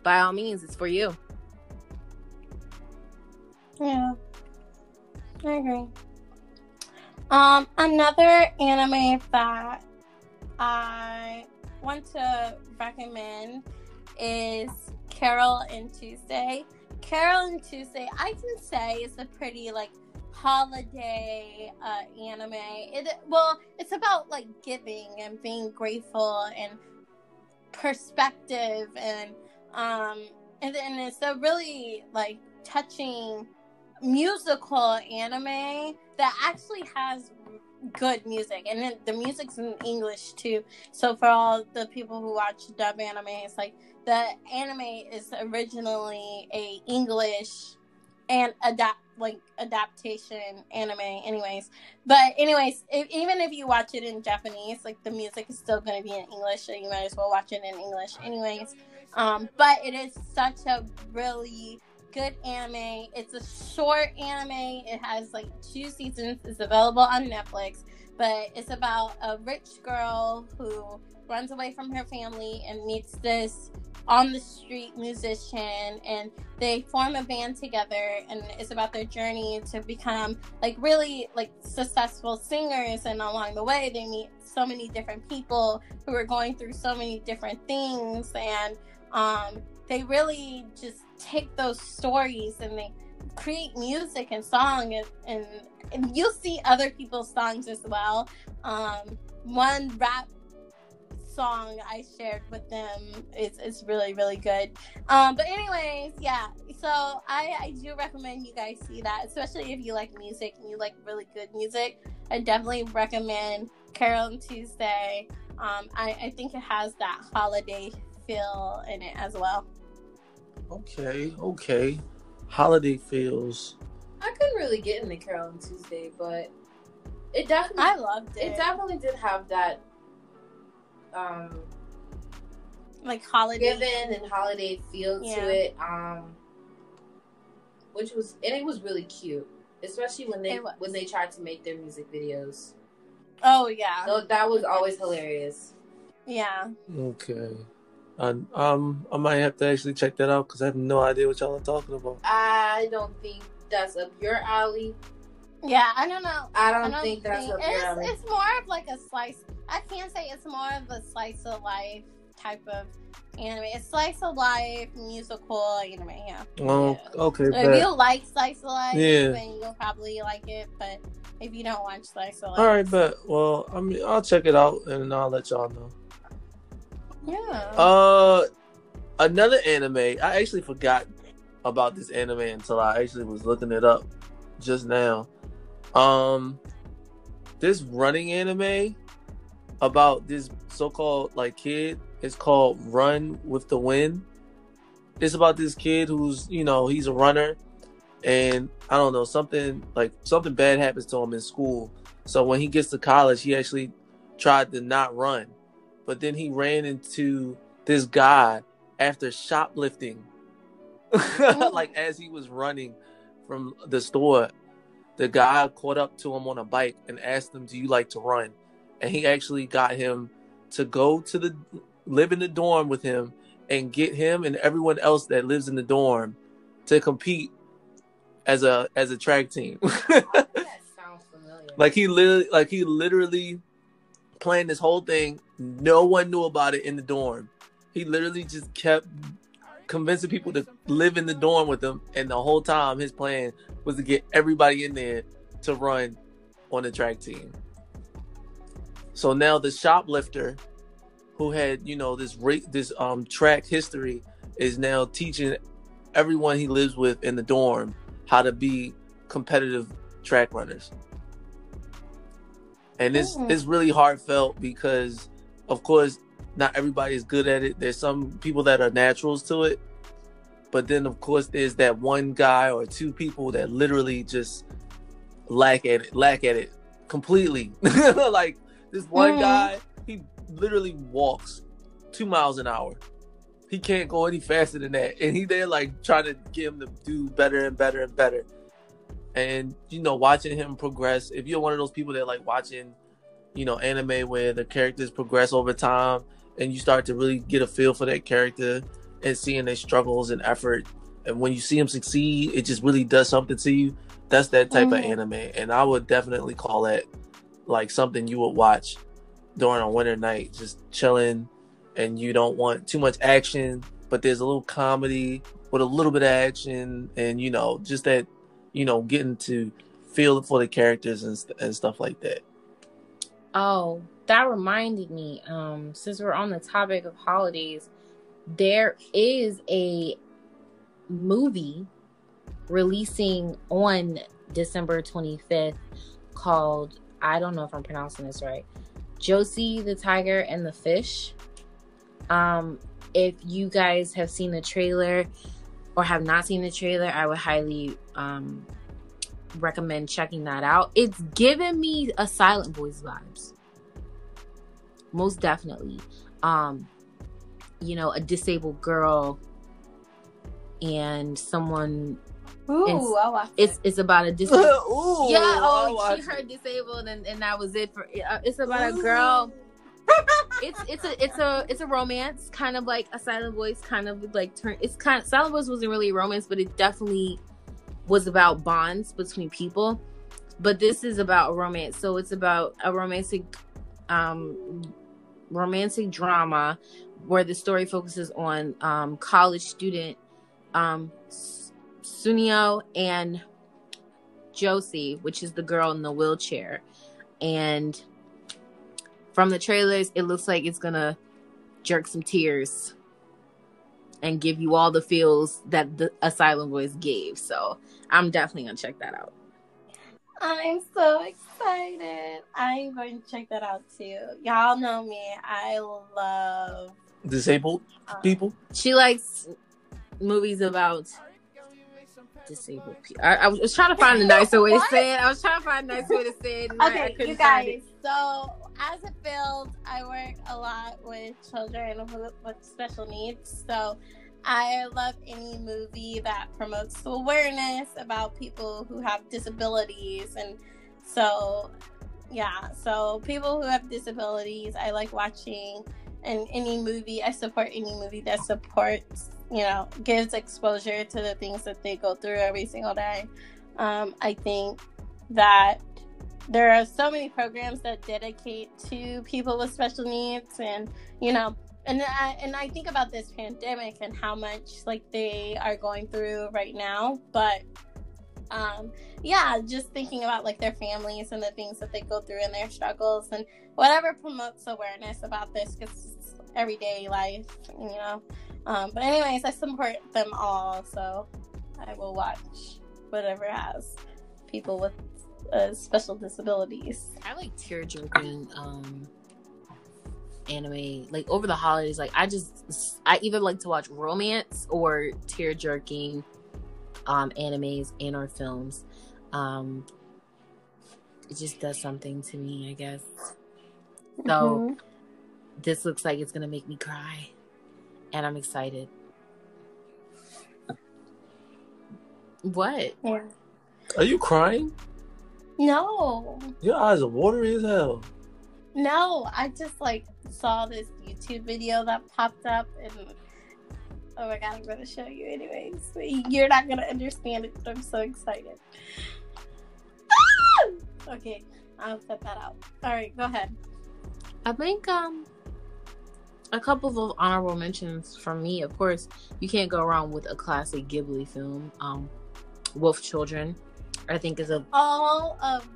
by all means, it's for you. Yeah, I agree. Um, another anime that I want to recommend is Carole and Tuesday. Carole and Tuesday, I can say, is a pretty like holiday uh, anime. It well, it's about like giving and being grateful and perspective and um and then it's a really like touching musical anime that actually has good music and the music's in english too. So for all the people who watch dub anime it's like the anime is originally a english and adapt like adaptation anime anyways. But anyways if, even if you watch it in japanese like the music is still going to be in english so you might as well watch it in english anyways. Um but it is such a really good anime. It's a short anime. It has like two seasons. It's available on netflix but it's about a rich girl who runs away from her family and meets this on the street musician and they form a band together and it's about their journey to become like really like successful singers and along the way they meet so many different people who are going through so many different things and um, they really just take those stories and they create music and song and, and, and you'll see other people's songs as well um, one rap song I shared with them. It's it's really really good. Um, but anyways, yeah. So I I do recommend you guys see that, especially if you like music and you like really good music. I definitely recommend Carole and Tuesday. Um, I I think it has that holiday feel in it as well. Okay, okay. Holiday feels. I couldn't really get into Carole and Tuesday, but it definitely I loved it. it definitely did have that um like holiday given and holiday feel Yeah. to it. Um which was and it was really cute. Especially when they when they tried to make their music videos. Oh yeah, So that was always hilarious. yeah. Okay. And um, I might have to actually check that out because I have no idea what y'all are talking about. I don't think that's up your alley. Yeah, I don't know. I don't, I don't think that's think- up your it's, alley. it's more of like a slice. I can't say it's more of a slice of life type of anime. It's slice of life musical anime. Yeah. Oh, okay. So if you like slice of life, Yeah. then you'll probably like it. But if you don't watch slice of life, All right, but well, I mean, I'll check it out and I'll let y'all know. Yeah. Uh, another anime. I actually forgot about this anime until I actually was looking it up just now. Um, this running anime about this so-called like kid is called Run with the Wind. It's about this kid who's you know he's a runner, and I don't know something like something bad happens to him in school. So when he gets to college, he actually tried to not run, but then he ran into this guy after shoplifting. [laughs] like as he was running from the store, the guy caught up to him on a bike and asked him, "Do you like to run?" And he actually got him to go to the live in the dorm with him and get him and everyone else that lives in the dorm to compete as a as a track team. [laughs] that sounds familiar. like he literally like he literally planned this whole thing. No one knew about it in the dorm. He literally just kept convincing people to live in the dorm with him, and the whole time his plan was to get everybody in there to run on the track team. So now the shoplifter, who had you know this ra- this um track history, is now teaching everyone he lives with in the dorm how to be competitive track runners. And it's Mm. it's really heartfelt because, of course, not everybody is good at it. There's some people that are naturals to it, but then of course there's that one guy or two people that literally just lack at it, lack at it completely. [laughs] like this one Mhm. guy, he literally walks two miles an hour. He can't go any faster than that, and he there like trying to get him to do better and better and better. And you know, watching him progress. If you're one of those people that like watching, you know, anime where the characters progress over time, and you start to really get a feel for that character and seeing their struggles and effort, and when you see them succeed, it just really does something to you. That's that type of Mhm. anime, and I would definitely call it like something you would watch during a winter night, just chilling, and you don't want too much action, but there's a little comedy with a little bit of action, and you know, just that, you know, getting to feel for the characters and and stuff like that. Oh, that reminded me. Um, since we're on the topic of holidays, there is a movie releasing on December 25th called I don't know if I'm pronouncing this right. Josee the Tiger and the Fish. Um, if you guys have seen the trailer or have not seen the trailer, I would highly um, recommend checking that out. It's giving me a Silent Voice vibes. Most definitely. Um, you know, a disabled girl and someone Ooh, It's- I'll watch it's it. it's about a [laughs] disabled Ooh, yeah I'll oh watch she it. heard disabled and, and that was it for uh, it's about a girl [laughs] it's it's a it's a it's a romance kind of like a silent voice kind of like turn it's kind of silent voice wasn't really a romance but it definitely was about bonds between people but this is about romance. So it's about a romantic um romantic drama where the story focuses on um college student um tsuneo and josee which is the girl in the wheelchair. And from the trailers, it looks like it's gonna jerk some tears and give you all the feels that the A Silent Voice gave. So I'm definitely gonna check that out. I'm so excited. I'm going to check that out too. Y'all know me. I love disabled um, people. She likes movies about disabled people. I, [laughs] I was trying to find a nicer way to say it. I was trying to find a nice way to say it. and I- I Okay, you guys. it. So, as a field, I work a lot with children with, special needs. So, I love any movie that promotes awareness about people who have disabilities. And so, yeah, so people who have disabilities, I like watching. And any movie, I support any movie that supports, you know, gives exposure to the things that they go through every single day. Um, I think that there are so many programs that dedicate to people with special needs and you know and I, and I think about this pandemic and how much like they are going through right now but um yeah just thinking about like their families and the things that they go through and their struggles and whatever promotes awareness about this because everyday life you know. Um but anyways i support them all so i will watch whatever has people with uh, special disabilities. I like tear jerking um anime like over the holidays like I just I either like to watch romance or tear jerking um animes and or films. Um it just does something to me, I guess. So Mhm. this looks like it's gonna make me cry. And I'm excited. What? yeah. Are you crying? No, Your eyes are watery as hell. no, I just like saw this YouTube video that popped up and oh my god, I'm gonna show you anyways. You're not gonna understand it, but I'm so excited. Ah! Okay, I'll cut that out. All right, go ahead. I think um a couple of honorable mentions from me. Of course, you can't go wrong with a classic Ghibli film. Um, Wolf Children, I think is a All of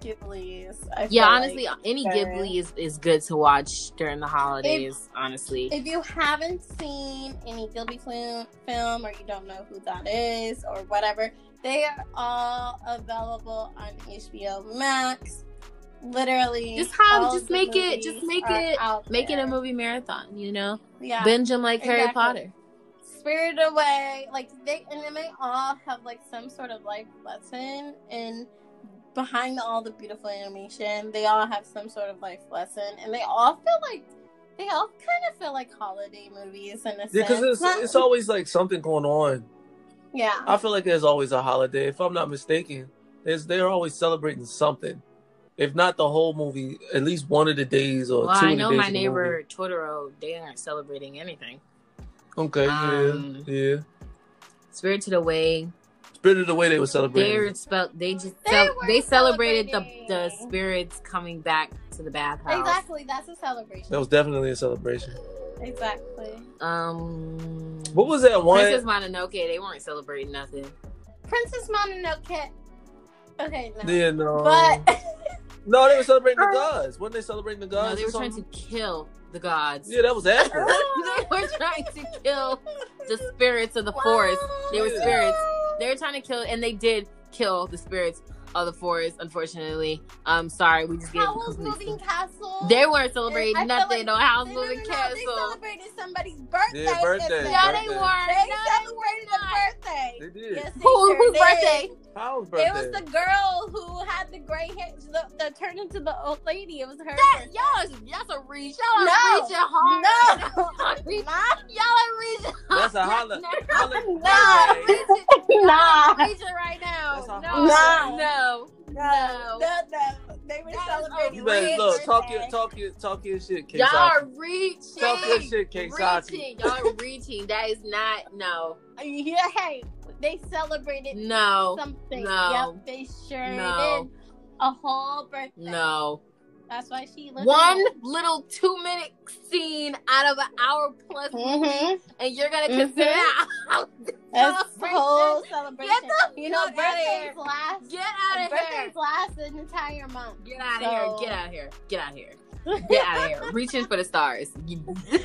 Ghibli's. I yeah. Honestly, like, any Ghibli is is good to watch during the holidays. honestly, If you haven't seen any Ghibli film, film or you don't know who that is or whatever, they are all available on HBO Max. Literally, Just have- just make it- just make it- make it a movie marathon. You know, Yeah, binge them like Harry. Potter. Spirit Away, like they and then they all have like some sort of life lesson and behind all the beautiful animation, they all have some sort of life lesson and they all feel like they all kind of feel like holiday movies in a Yeah, sense. because it's Not- it's always like something going on. yeah. I feel like there's always a holiday. If I'm not mistaken, there's they're always celebrating something. If not the whole movie, at least one of the days or Well, two I of the know days my of the neighbor Totoro. They aren't celebrating anything. Movie. Okay, Um, yeah, yeah. Spirited Away. Spirited Away they were celebrating. They're spelled. They just They cel- they celebrated the the spirits coming back to the bathhouse. Exactly, that's a celebration. That was definitely a celebration. Exactly. Um, What was that one? Princess Mononoke? They weren't celebrating nothing. Princess Mononoke Okay, no. Yeah, no. But no, they were celebrating the [laughs] gods. Wasn't they celebrating the gods? No, they were trying to kill the gods. Yeah, that was [laughs] after. they were trying to kill the spirits of the forest. They were spirits. They were trying to kill, and they did kill the spirits of the forest. Unfortunately, I'm sorry. We just gave Howl's Moving Castle. They weren't celebrating I nothing like- on House No, no, Moving no, They Castle. celebrated somebody's birthday. Yeah, birthday. in No, there. they weren't. They No, celebrated were a birthday. They did. Yes, they Who, sure whose did. birthday? How's birthday? It was the girl who had the gray hair the, that turned into the old lady. It was her. That, y'all, is- that's a reach. Y'all No. are reaching hard. No. Y'all are reaching- Nah. y'all are reaching That's a hard holla. right holla Nah. birthday. Nah. now. Reaching right now. That's a No, holiday. no. No, no, no. They were That is celebrating. You better Ray's look. Talk your talk your talk your shit, K. Y'all Saki. are reaching. Talk your shit, K. Saki. reaching. Y'all are reaching. That is not no. [laughs] Yeah, hey, they celebrated No. something. No. Yep, they sure No. did. A whole birthday. No. That's why she One little two minute scene out of an hour plus movie, Mm-hmm. and you're gonna Mhm. consider that [laughs] the celebration? whole celebration. Get the you know, fuck outta here. birthdays last. Get out of here. birthdays last an entire month. Get out of So- here. Get out of here. Get out of here. Get out of here. Reaching for the stars. You- [laughs]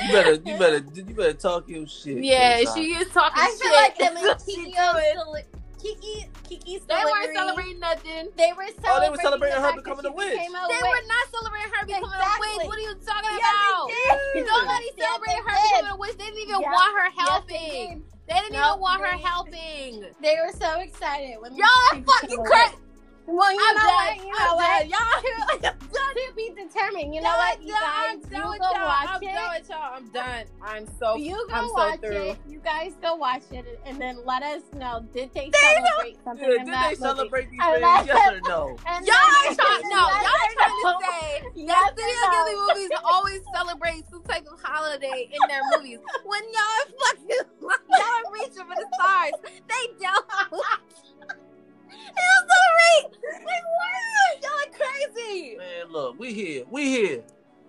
You better you better you better talk your shit. yeah, she is talking I shit. I feel like them and [laughs] That's Kiki, she doing. cele- Kiki, Kiki's They weren't celebrating. celebrating nothing. They were celebrating. Oh, they were celebrating her becoming she a witch. They witch. were not celebrating her becoming a Exactly. witch. What are you talking Yes, about? they did. Nobody Yes, celebrated they her did. becoming a witch. They didn't even Yes, want her yes, they helping. did. they didn't Nope, even want her helping. They were so excited when Y'all are fucking became crazy. Well, you I'm know what? You know what? [laughs] Y'all to [laughs] be determined. You know what? You guys, I'm done go y'all. watch I'm it. done with y'all. I'm done. I'm so. You go I'm so watch through. it. You guys go watch it, and then let us know. Did they They celebrate something Yeah, did they movie? celebrate these things? Yes or no? [laughs] And Y'all are trying. No, y'all are trying to say Yes that Studio no? Ghibli movies always celebrate some type of holiday in their movies. When y'all are fucking, y'all are reaching for the stars. They don't. It was so right. Like what? Y'all are crazy. Man, look, we here. We here.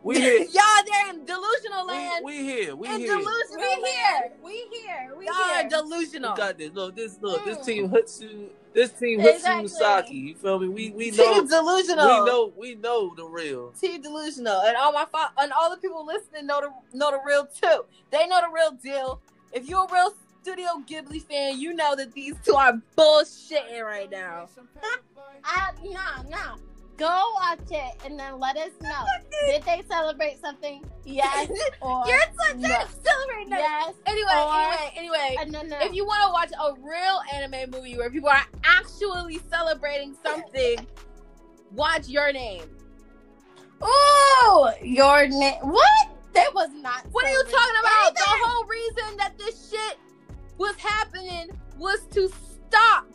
We here. [laughs] y'all there in delusional land. we, we here. We in here. delusional We land. here. We here. We Y'all are here. We delusional. got this. Look, this look, this Mm. team Hutsu, this team Hutsu Exactly. Saki. You feel me? We we know Team delusional. we know we know the real. Team delusional, and all my fa- and all the people listening know the know the real too. They know the real deal. If you're a real Studio Ghibli fan, you know that these two are bullshitting right now. Uh, no, no. Go watch it and then let us know. Did they celebrate something? Yes [laughs] or You're such no. a celebrating. yes. Anyway, anyway, anyway. And then no. If you want to watch a real anime movie where people are actually celebrating something, [laughs] watch Your Name. Ooh, your name. What? That was not. What are you talking about? The whole reason that this shit was happening was to stop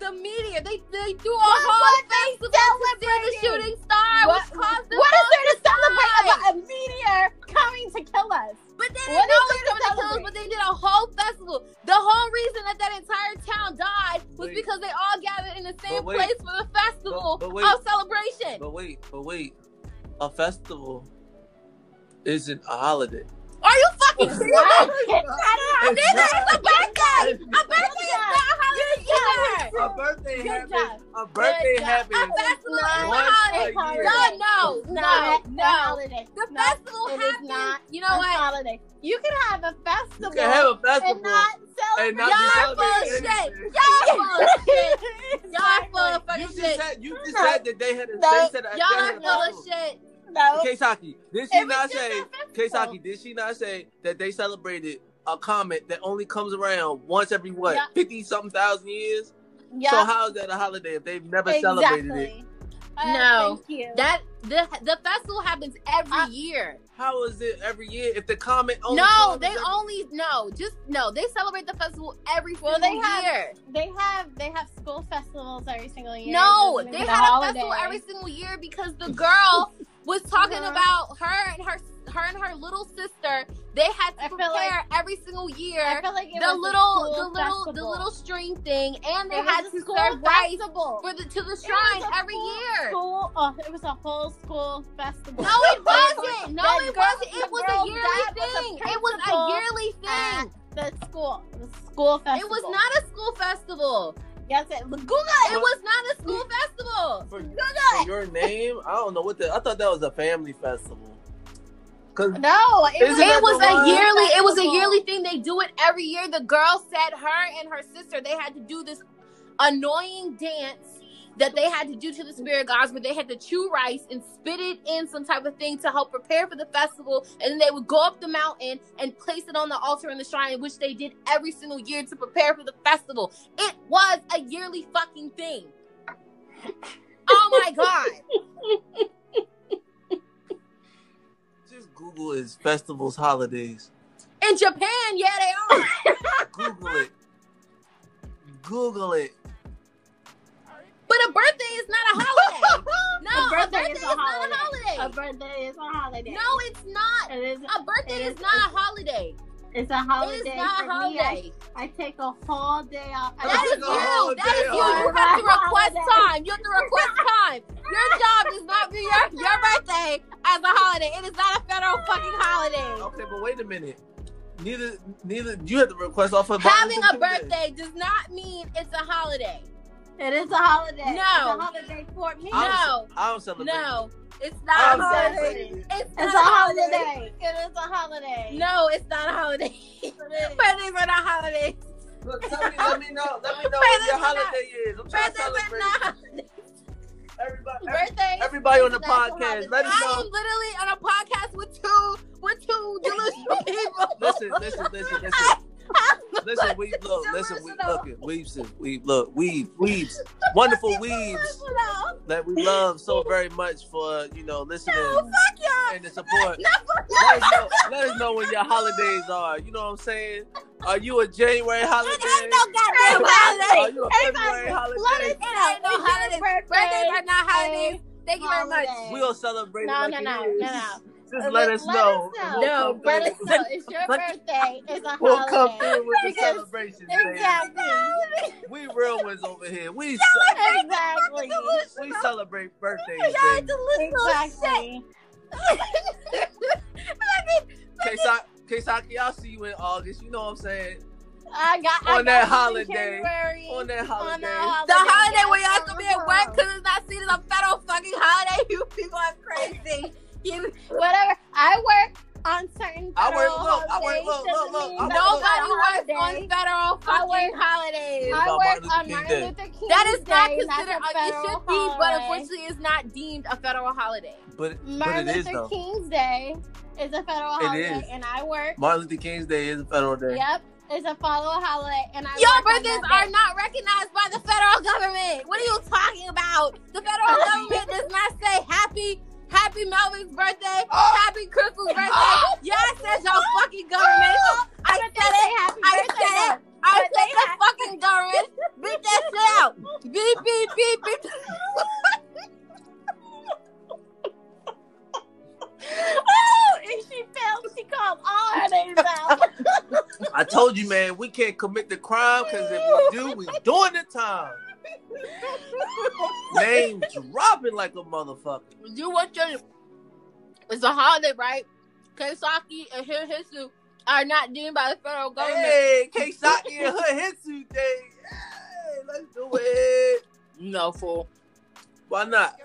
the media. They they threw a What whole was they festival to see the shooting star, What, which caused them what is there to die. celebrate about a meteor coming to kill us? But they What didn't know it was there to to kill us, but they did a whole festival. The whole reason that that entire town died was Wait. because they all gathered in the same place for the festival But- but of celebration. But wait, but wait, a festival isn't a holiday. Are you fucking serious? What? Oh it's Nigga, not. it's a birthday. A birthday is not a holiday. A birthday Good happens. job. A birthday job. happens. A festival is a holiday. No, no, no, no. holiday. The festival it is happens. not You know what? holiday. You can have a festival. You can have a and festival. not celebrate. and not Y'all just full of shit. Y'all full of [laughs] shit. Y'all full of Exactly. You fucking just shit. said you just said that they had a No. they said that Y'all they are full of shit. No. Keisaki, did she It not say a festival. Did she not say that they celebrated a comet that only comes around once every what Yeah. fifty something thousand years? Yeah. So how is that a holiday if they've never celebrated it? Uh, No. Thank you. That the the festival happens every Uh, year. How is it every year if the comet only No, they every- only no, just no. They celebrate the festival every Well, single they have- year. they have they have school festivals every single year. No, they mean had the a holiday. festival every single year because the girl [laughs] was talking Uh-huh. about her and her her and her little sister. They had to I prepare like- every single I year feel like it the was little school the little the little string thing, and they It had to school serve rice for the to the shrine every year. School, oh, it was a whole school festival. No, it [laughs] wasn't. No, That it girl- wasn't. It was a yearly dad was a thing. It was a yearly thing. the school. The school festival. It was not a school festival. Yes, it. Google It it. was not a school festival. For, Google for your name, I don't know what the. I thought that was a family festival. Cause No, it Isn't was, that It was a one? yearly. It was a yearly thing. They do it every year. The girl said her and her sister they had to do this annoying dance that they had to do to the spirit gods, where they had to chew rice and spit it in some type of thing to help prepare for the festival, and then they would go up the mountain and place it on the altar in the shrine, which they did every single year to prepare for the festival. It was a yearly fucking thing. Oh my god! [laughs] just Google is festivals, holidays. In Japan, yeah, they are. Google it. Google it. But a birthday is not a holiday. [laughs] No, A a birthday birthday, is is, a not a holiday. A birthday is a holiday. no, it's not. it is. A birthday It is is- not a holiday. It's a holiday. It is not for a me. holiday. I, I take a whole day off. I That Take is a you. whole That day is you. You have to [laughs] request time. You have to request time. Your job does not be your, your birthday as a holiday. It is not a federal fucking holiday. Okay, but wait a minute. Neither, neither. You have to request off of Having Martin a Luther King Day. birthday does not mean it's a holiday. It is a holiday. No. It's a holiday for me. I No. don't, I don't celebrate. No, it's not a holiday. it. It's, It's not a holiday. It is a holiday. No, it's not a holiday. [laughs] Birthdays are not holidays. Look, tell me, let me know. Let me [laughs] know what your are not- holiday is. I'm trying to Birthdays are celebrate. Everybody, Birthday. everybody on the podcast, let us I'm literally on a podcast with two with two delusional people. Listen, listen, listen, listen. [laughs] Listen, [laughs] we look, listen, we look. Weebs, we look, weave, weebs, wonderful weebs that we love so very much for you know listening no, and the support. Let us, know, let us know when your holidays are. You know what I'm saying? Are you a January holiday? ain't no goddamn Are you a February holiday? Let holiday? us It ain't no holidays. birthday. Birthdays are not holidays. Thank you very much. Holiday. We don't celebrate No, no, no, no, no. Just uh, let us know. and we'll No, come Let us know. It's your birthday. It's a We'll come holiday. through with the Because- celebration, baby. Exactly. We real ones over here. We Exactly. we celebrate birthdays, Y'all baby. delusional Exactly. [laughs] Kesaki, Kesaki, I'll see you in August. You know what I'm saying? I got I On that got you holiday. On that holiday. that The holiday where yes, y'all have to be at work because it's not seen as a federal fucking holiday. [laughs] You people are crazy. You, Whatever. I work on certain I work- federal look, I work- holidays, look, doesn't look, look, I work- that it's nobody a works on holiday. federal I fucking work- holidays. I about work Martin Luther on King Martin Day. Luther King That is not Day, considered. a It federal should be, but unfortunately, it's not deemed a federal holiday. But but Martin Luther though. King's Day is a federal holiday, is. and I work. Martin Luther King's Day is a federal day. Yep, it's a follow holiday, and I Your work birthdays are not recognized by the federal government. What are you talking about? The federal [laughs] government does not say happy, happy Melvin's birthday, oh. happy Crystal's oh. birthday. Yes, that's your fucking government. Oh. I But they said it. happy I said it. I said they the ha- fucking government. Beat that shit out. Beep, beep, beep, beep. [laughs] Oh, and she failed. She called all her names [laughs] out. I told you, man, we can't commit the crime because if we do, we doing the time. [laughs] Name dropping like a motherfucker. You want your. It's a holiday, right? Keisaki and Hirohitsu are not deemed by the federal government. Hey, Keisaki and her Hitsu day. Hey, let's do it. No, fool. Why not?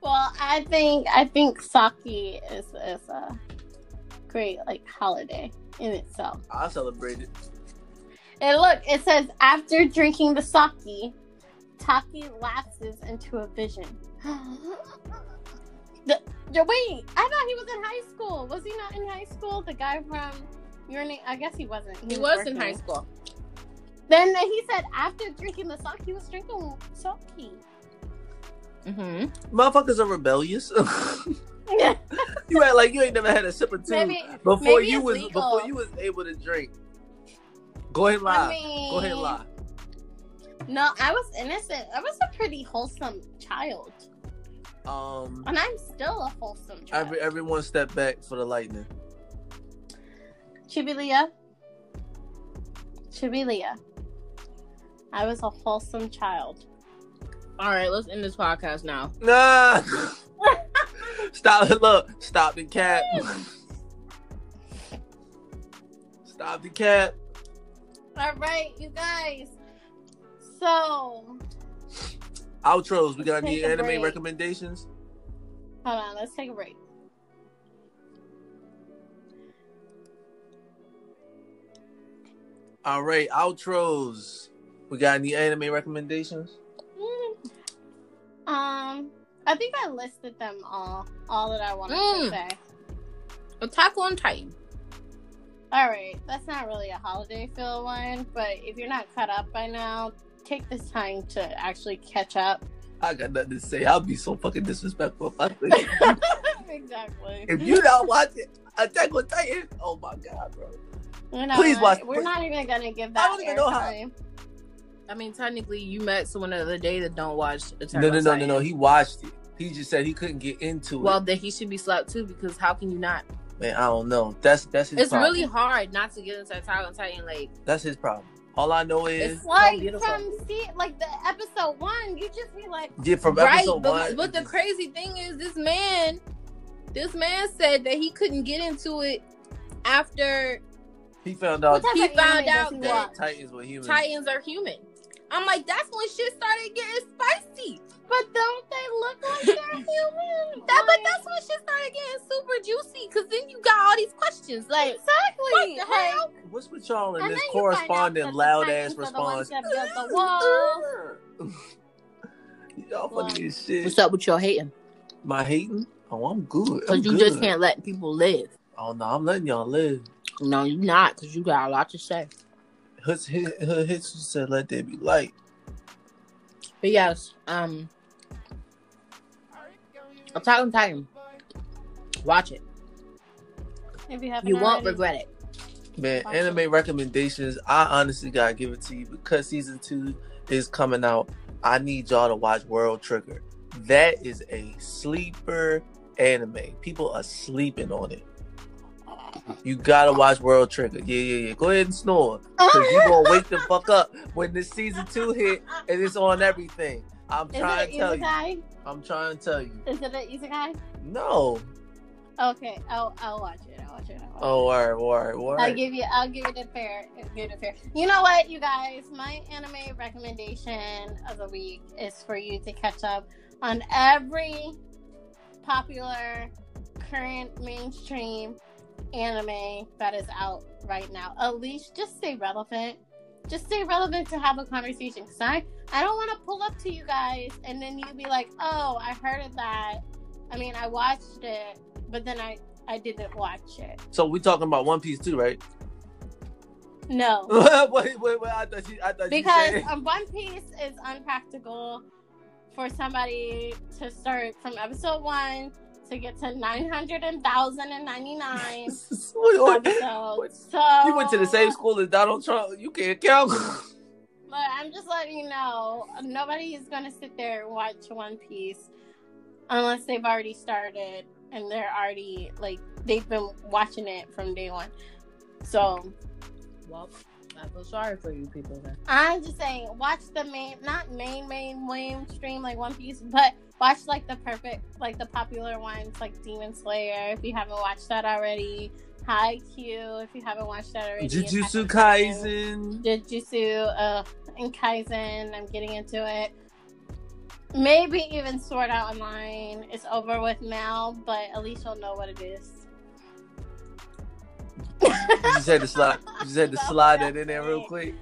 Well, I think I think sake is is a great like holiday in itself. I celebrate it. And look, it says after drinking the sake, Taki lapses into a vision. The, the- wait, I thought he was in high school. Was he not in high school? The guy from your name? I guess he wasn't. He was in high school. Then he said after drinking the sake, he was drinking sake. Mm-hmm. Motherfuckers are rebellious. [laughs] you act like you ain't never had a sip or two Maybe before maybe you was legal. before you was able to drink. Go ahead, lie. I mean, Go ahead, lie. No, I was innocent. I was a pretty wholesome child, Um, and I'm still a wholesome child. every, everyone step back for the lightning. Chibilia. Chibilia. I was a wholesome child. All right, let's end this podcast now. [laughs] Nah. stop. It! Look. Stop the cap. Stop the cap. All right, you guys. So Outros. We got any anime break. recommendations? hold on, let's take a break. All right, outros. We got any anime recommendations? Mm. Um, I think I listed them all. All that I wanted to Mm. say. Attack on Titan. All right, that's not really a holiday feel one, but if you're not caught up by now, take this time to actually catch up. [laughs] I got nothing to say. I'll be so fucking disrespectful if I say exactly. if you don't watching Attack on Titan, oh my god, bro. We're not, Please watch- We're not even gonna give that. I that don't even know how- I mean, technically, you met someone the other day that don't watch Attack No, on no, no, no, Titan. no. He watched it. He just said he couldn't get into Well, it. Well, then he should be slapped too because how can you not? Man, I don't know. That's that's his It's problem. really hard not to get into Attack on Titan. Like, That's his problem. All I know is It's- Like from see, like the episode one, you just be like, yeah, from right? episode But, one. but the crazy thing is, this man, this man said that he couldn't get into it after he found out He found out that- Titans were human. Titans are human. I'm like, that's when shit started getting spicy. But don't they look like they're [laughs] human? That, but that's when shit started getting super juicy. Cause then you got all these questions. Like, exactly. what the Like, hell? What's with y'all in this then you find out corresponding loud ass are the ones response? that built the [laughs] [laughs] y'all funny as shit. What's up with your hating? My hating? Oh, I'm good. Cause I'm you good. just can't let people live. Oh no, I'm letting y'all live. No, you're not. Cause you got a lot to say. His his, his said, "Let there be light." But yes, um, Attack on Titan. Watch it. If you haven't You won't already. regret it. Man, Watch anime recommendations. I honestly gotta give it to you because season two is coming out. I need y'all to watch World Trigger. That is a sleeper anime. People are sleeping on it. You gotta watch World Trigger. Yeah, yeah, yeah. Go ahead and snore. Cause you gonna wake the fuck up when this season two hit and it's on everything. I'm Is trying it to tell an you. I'm trying to tell you. Is it an isekai? No. Okay, I'll I'll watch it. I'll watch it. I'll watch Oh, all right, all right, all I'll give you. I'll give it a fair. Give it a fair. You know what, you guys? My anime recommendation of the week is for you to catch up on every popular, current mainstream anime that is out right now. At least, just stay relevant. Just stay relevant to have a conversation. Cause I, I don't want to pull up to you guys and then you be like, "Oh, I heard of that." I mean, I watched it, but then I, I didn't watch it. So we talking about One Piece too, right? No. [laughs] wait, wait, wait. I thought. I thought because um, One Piece is unpractical for somebody to start from episode one to get to nine hundred and thousand and ninety nine [laughs] Wait, wait. So You went to the same school as Donald Trump. You can't count. But I'm just letting you know, nobody is gonna sit there and watch One Piece unless they've already started and they're already like they've been watching it from day one. So Well, I feel sorry for you people then. I'm just saying, watch the main, not main, main, mainstream like One Piece, but watch like the perfect, like the popular ones like Demon Slayer if you haven't watched that already. Haikyuu if you haven't watched that already. Jujutsu Kaisen. Jujutsu, uh, and Kaizen. I'm getting into it. Maybe even Sword Art Online. It's over with now, but at least you'll know what it is. You just had to slide. You just had to [laughs] slide that in there real quick.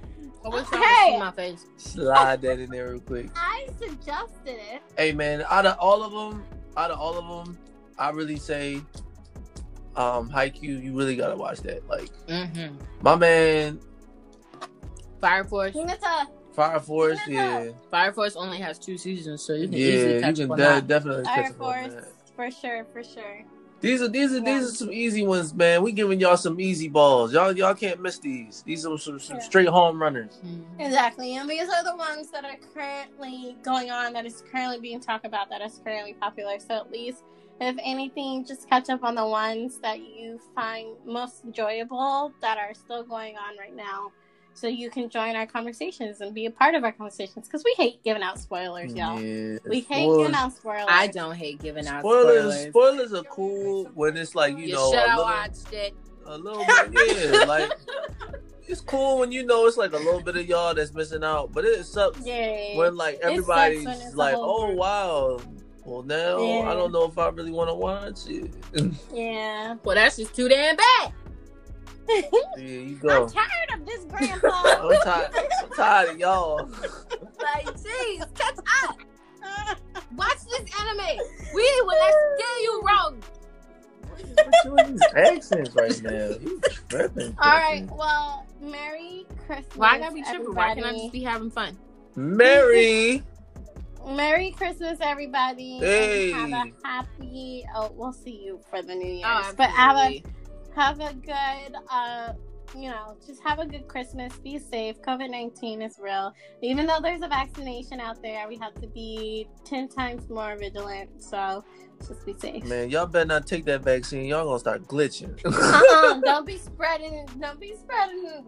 I wish y'all Hey! could see my face. Slide that in there real quick. I suggested it. Hey man, out of all of them, out of all of them, I really say, um, Haikyuu. You really gotta watch that. Like Mm-hmm. my man, Fire Force. Hinata. Fire Force. Yeah. Yeah, Fire Force only has two seasons, so you can yeah. easily You can up de- definitely Fire catch up on Force. that. For sure, for sure. These are these are Yeah. these are some easy ones, man. We giving y'all some easy balls. Y'all y'all can't miss these. These are some, some Yeah. straight home runners. Mhm. Exactly. And these are the ones that are currently going on, that is currently being talked about, that is currently popular. So at least, if anything, just catch up on the ones that you find most enjoyable that are still going on right now. So you can join our conversations and be a part of our conversations because we hate giving out spoilers, y'all. Yeah, We hate spoilers, giving out spoilers. I don't hate giving out spoilers. spoilers. Spoilers are cool when it's like you, You know should a have watched it. a little bit. Yeah, [laughs] like it's cool when you know it's like a little bit of y'all that's missing out, but it sucks Yeah. when like everybody's when like, "Oh group." wow." Well, now Yeah. I don't know if I really want to watch it. [laughs] Yeah. Well, that's just too damn bad. [laughs] There you go. I'm tired of this grandpa. [laughs] I'm tired. I'm tired of y'all. [laughs] Like, jeez, catch up. Watch this anime. We will not steer you wrong. What you with these accents right now? You tripping? All right. Well, Merry Christmas. Why I gotta be tripping? Why can't I just be having fun? Merry. Merry Christmas, everybody. Hey. Have a happy. Oh, we'll see you for the New Year's. Oh, but have a absolutely. Have a good. Uh, you know, just have a good Christmas. Be safe. COVID nineteen is real. Even though there's a vaccination out there, we have to be ten times more vigilant. So just be safe. Man, y'all better not take that vaccine. Y'all gonna start glitching. [laughs] uh-uh, don't be spreading. Don't be spreading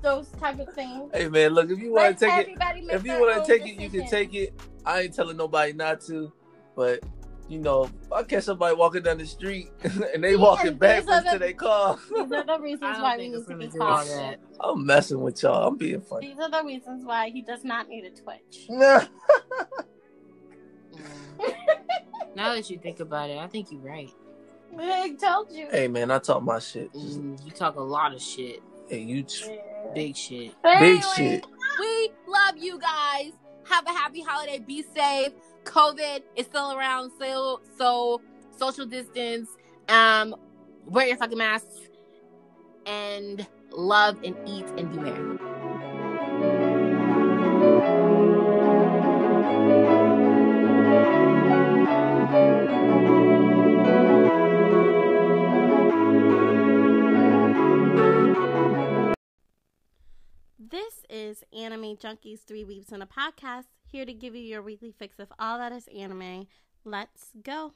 those type of things. hey man, look if you want to take it, if you want to take it, you can take it. I ain't telling nobody not to, but you know, I catch somebody walking down the street [laughs] and they See, walking and these backwards are to their car, [laughs] These are the reasons why we need to be cautious. I'm messing with y'all. I'm being funny. These are the reasons why he does not need a Twitch. [laughs] Mm. now that you think about it, I think you're right. I told you. hey man, I talk my shit. Mm, you talk a lot of shit, Hey, you t- Yeah. big shit. But big shit. We love you guys. Have a happy holiday. Be safe. COVID is still around, so so social distance. Um, wear your fucking masks and love and eat and be merry. This is Anime Junkies Three Weebs in a Podcast, here to give you your weekly fix of all that is anime. Let's go.